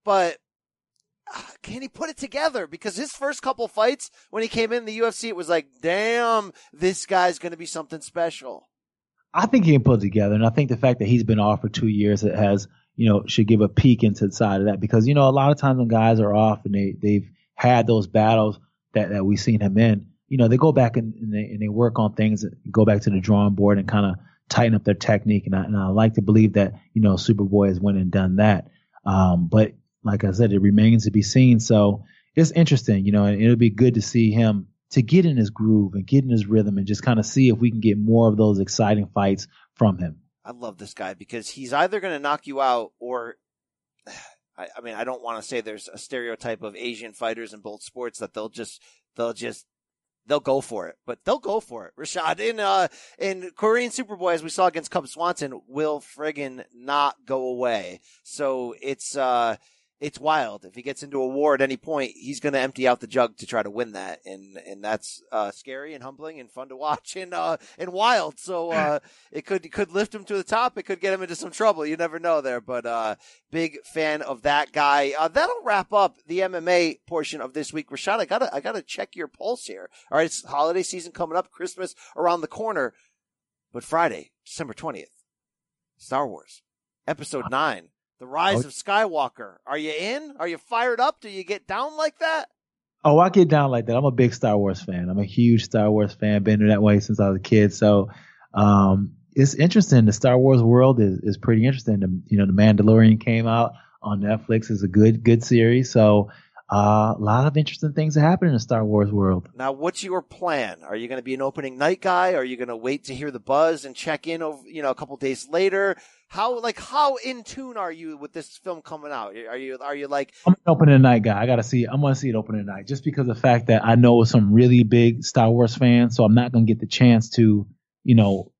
[SPEAKER 1] but can he put it together? Because his first couple fights when he came in the UFC, it was like, damn, this guy's going to be something special.
[SPEAKER 2] I think he can put it together, and I think the fact that he's been off for two years it has, you know, should give a peek into the side of that because you know a lot of times when guys are off and they they've had those battles that that we've seen him in, you know, they go back and, and they and they work on things, go back to the drawing board and kind of tighten up their technique, and I, and I like to believe that you know Superboy has went and done that, um, but like I said, it remains to be seen. So it's interesting, you know, and it'll be good to see him to get in his groove and get in his rhythm and just kind of see if we can get more of those exciting fights from him.
[SPEAKER 1] I love this guy because he's either going to knock you out or, I, I mean, I don't want to say there's a stereotype of Asian fighters in both sports that they'll just, they'll just, they'll go for it, but they'll go for it. Rashad in, uh, in Korean Superboy, as we saw against Cub Swanson, will friggin' not go away. So it's, uh, it's wild. If he gets into a war at any point, he's going to empty out the jug to try to win that, and and that's uh, scary and humbling and fun to watch and uh, and wild. So uh, it could it could lift him to the top. It could get him into some trouble. You never know there. But uh, big fan of that guy. Uh, that'll wrap up the MMA portion of this week. Rashad, I gotta I gotta check your pulse here. All right, it's holiday season coming up, Christmas around the corner, but Friday, December twentieth, Star Wars, Episode Nine. The Rise
[SPEAKER 2] Oh.
[SPEAKER 1] of Skywalker. Are you in? Are you fired up? Do you get down like that?
[SPEAKER 2] Oh, I get down like that. I'm a big Star Wars fan. I'm a huge Star Wars fan. Been that way since I was a kid. So, um, it's interesting. The Star Wars world is, is pretty interesting. The, you know, The Mandalorian came out on Netflix. is a good, good series. So, uh, a lot of interesting things that happen in the Star Wars world.
[SPEAKER 1] Now, what's your plan? Are you going to be an opening night guy? Are you going to wait to hear the buzz and check in over, you know, a couple days later? How, like, how in tune are you with this film coming out? Are you, are you like,
[SPEAKER 2] I'm an opening night guy. I gotta see. I'm gonna see it opening night just because of the fact that I know some really big Star Wars fans. So I'm not gonna get the chance to, you know,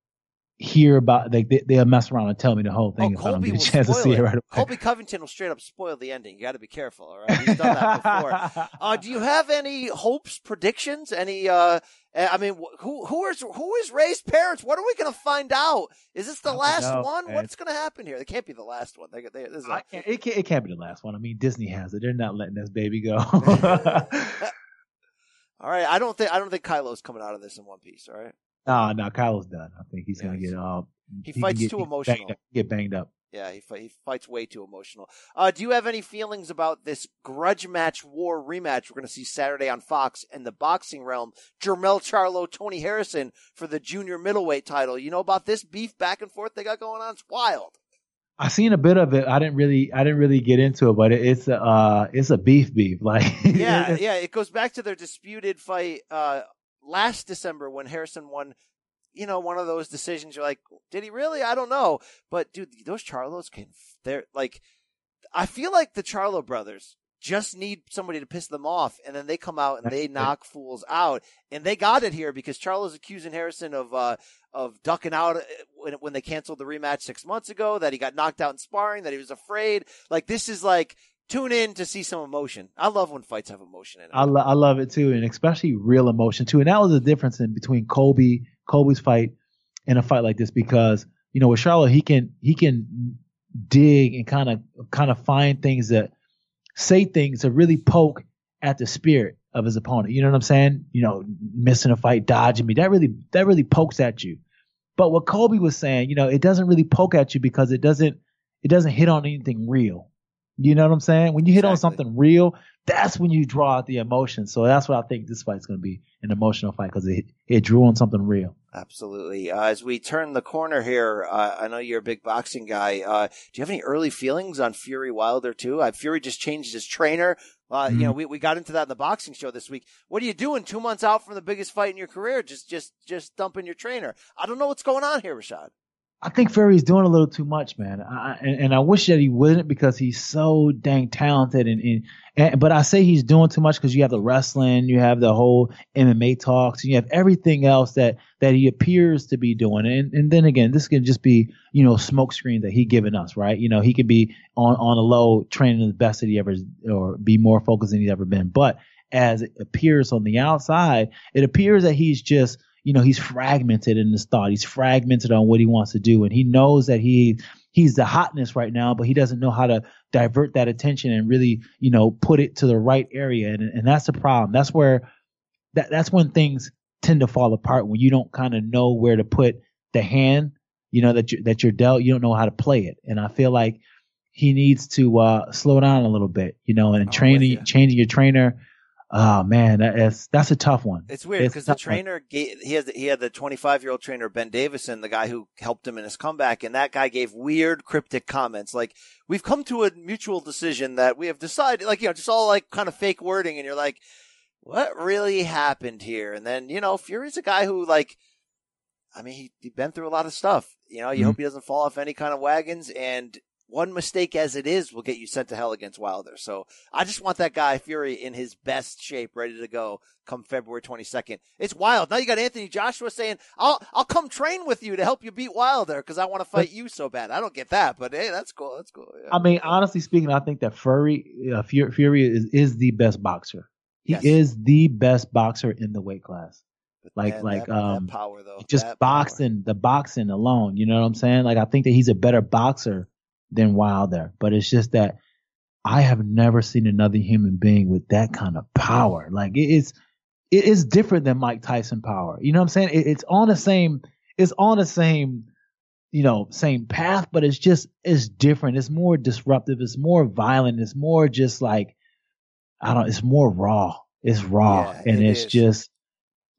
[SPEAKER 2] hear about. Like they, they'll mess around and tell me the whole thing
[SPEAKER 1] oh,
[SPEAKER 2] if I don't get a chance to see
[SPEAKER 1] it.
[SPEAKER 2] it right away.
[SPEAKER 1] Colby Covington will straight up spoil the ending. You got to be careful. All right. He's done that before. uh, do you have any hopes, predictions? Any, uh, I mean, who, who is, who is Rey's parents? What are we going to find out? Is this the last
[SPEAKER 2] know,
[SPEAKER 1] one?
[SPEAKER 2] man.
[SPEAKER 1] What's going to happen here? They can't be the last one. They, they, this is a-
[SPEAKER 2] I can't, it, can't, it can't be the last one. I mean, Disney has it. They're not letting this baby go.
[SPEAKER 1] All right, I don't think I don't think Kylo's coming out of this in one piece. All right,
[SPEAKER 2] no, no, Kylo's done. I think he's gonna
[SPEAKER 1] Yes.
[SPEAKER 2] get uh,
[SPEAKER 1] He
[SPEAKER 2] can
[SPEAKER 1] fights
[SPEAKER 2] get,
[SPEAKER 1] too
[SPEAKER 2] he
[SPEAKER 1] emotional.
[SPEAKER 2] banged Get banged up.
[SPEAKER 1] yeah, he, he fights way too emotional. Uh, do you have any feelings about this grudge match war rematch we're going to see Saturday on Fox in the boxing realm? Jermel Charlo, Tony Harrison for the junior middleweight title. You know about this beef back and forth they got going on? It's wild.
[SPEAKER 2] I seen a bit of it. I didn't really, I didn't really get into it, but it, it's a, uh, it's a beef beef. Like,
[SPEAKER 1] yeah, yeah. It goes back to their disputed fight uh, last December when Harrison won. You know, one of those decisions. You're like, did he really? I don't know. But dude, those Charlos can. They're like, I feel like the Charlo brothers just need somebody to piss them off, and then they come out and they knock fools out, and they got it here because Charlo's accusing Harrison of uh, of ducking out uh, when when they canceled the rematch six months ago, that he got knocked out in sparring, that he was afraid. Like this is like tune in to see some emotion. I love when fights have emotion in it.
[SPEAKER 2] I, lo- I love it too, and especially real emotion too. And that was the difference in between Colby, Colby's fight and a fight like this because you know with Charlo he can he can dig and kind of kind of find things that say things to really poke at the spirit of his opponent. You know what I'm saying? You know, missing a fight, dodging me. That really that really pokes at you. But what Colby was saying, you know, it doesn't really poke at you because it doesn't it doesn't hit on anything real. You know what I'm saying? When you hit exactly. on something real, that's when you draw out the emotion. So that's what I think this fight's going to be an emotional fight because it it drew on something real.
[SPEAKER 1] Absolutely. Uh, as we turn the corner here, uh, I know you're a big boxing guy. Uh, do you have any early feelings on Fury Wilder too? Uh, Fury just changed his trainer. Mm-hmm. You know, we, we got into that in the boxing show this week. What are you doing two months out from the biggest fight in your career? Just just just dumping your trainer. I don't know what's going on here, Rashad.
[SPEAKER 2] I think Fury's doing a little too much, man. I, and, and, I wish that he wouldn't because he's so dang talented. And, and, and but I say he's doing too much because you have the wrestling, you have the whole MMA talks, you have everything else that that he appears to be doing. And and then again, this can just be you know smoke screen that he giving us, right? You know, he could be on on a low training the best that he ever or be more focused than he's ever been. But as it appears on the outside, it appears that he's just you know, he's fragmented in his thought. He's fragmented on what he wants to do. And he knows that he, he's the hotness right now, but he doesn't know how to divert that attention and really, you know, put it to the right area. And, and that's the problem. That's where, that, that's when things tend to fall apart when you don't kind of know where to put the hand, you know, that you that you're dealt. You don't know how to play it. And I feel like he needs to, uh, slow down a little bit, you know, and training, changing your trainer, Oh man, that's that's a tough one.
[SPEAKER 1] It's weird because the trainer gave, he has he had the 25 year old trainer Ben Davison, the guy who helped him in his comeback, and that guy gave weird cryptic comments like we've come to a mutual decision that we have decided, like you know, just all like kind of fake wording, and you're like, what really happened here? And then you know, Fury's a guy who like, I mean, he he been through a lot of stuff. You know, you mm-hmm. hope he doesn't fall off any kind of wagons, and one mistake as it is will get you sent to hell against Wilder. So I just want that guy Fury in his best shape, ready to go come February 22nd. It's wild. Now you got Anthony Joshua saying, "I'll I'll come train with you to help you beat Wilder because I want to fight you so bad." I don't get that, but hey, that's cool. That's cool. Yeah.
[SPEAKER 2] I mean, honestly speaking, I think that Fury uh, Fury is is the best boxer. He yes. is the best boxer in the weight class. like Man, like
[SPEAKER 1] that,
[SPEAKER 2] um
[SPEAKER 1] that power though.
[SPEAKER 2] Just
[SPEAKER 1] that
[SPEAKER 2] boxing,
[SPEAKER 1] power.
[SPEAKER 2] the boxing alone. You know what I'm saying? Like I think that he's a better boxer than Wilder. But it's just that I have never seen another human being with that kind of power. Like it is, it is different than Mike Tyson power. You know what I'm saying? It, it's on the same, it's on the same, you know, same path, but it's just, it's different. It's more disruptive. It's more violent. It's more just like, I don't, it's more raw. It's raw. Yeah, and it it's is. just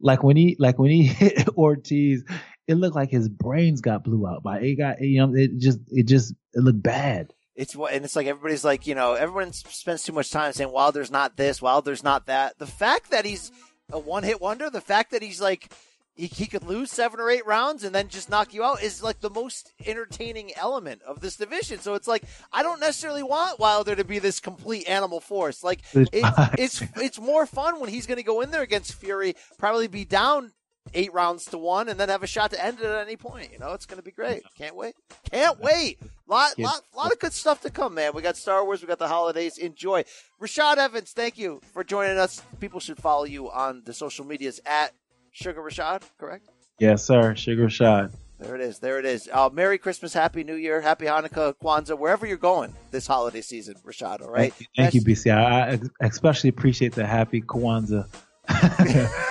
[SPEAKER 2] like when he, like when he hit Ortiz, it looked like his brains got blew out by it got you know it just it just it looked bad.
[SPEAKER 1] It's what and it's like everybody's like you know everyone spends too much time saying Wilder's not this, Wilder's not that. The fact that he's a one hit wonder, the fact that he's like he, he could lose seven or eight rounds and then just knock you out is like the most entertaining element of this division. So it's like I don't necessarily want Wilder to be this complete animal force. Like it, it's it's more fun when he's going to go in there against Fury, probably be down eight rounds to one and then have a shot to end it at any point. You know, it's going to be great. Can't wait. Can't wait. Lot, lot, lot of good stuff to come, man. We got Star Wars. We got the holidays. Enjoy. Rashad Evans, thank you for joining us. People should follow you on the social medias at Suga Rashad, correct?
[SPEAKER 2] Yes, sir. Suga Rashad.
[SPEAKER 1] There it is. There it is. Uh, Merry Christmas, Happy New Year, Happy Hanukkah, Kwanzaa, wherever you're going this holiday season, Rashad. All right.
[SPEAKER 2] Thank you, Thank you BC. I, I especially appreciate the Happy Kwanzaa.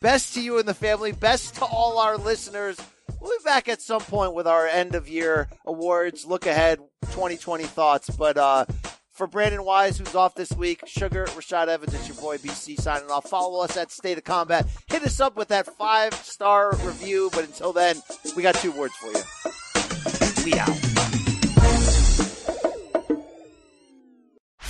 [SPEAKER 1] Best to you and the family. Best to all our listeners. We'll be back at some point with our end of year awards, look ahead, 2020 thoughts. But uh, for Brandon Wise, who's off this week, Suga, Rashad Evans, it's your boy BC signing off. Follow us at State of Combat. Hit us up with that five star review. But until then, we got two words for you. We out.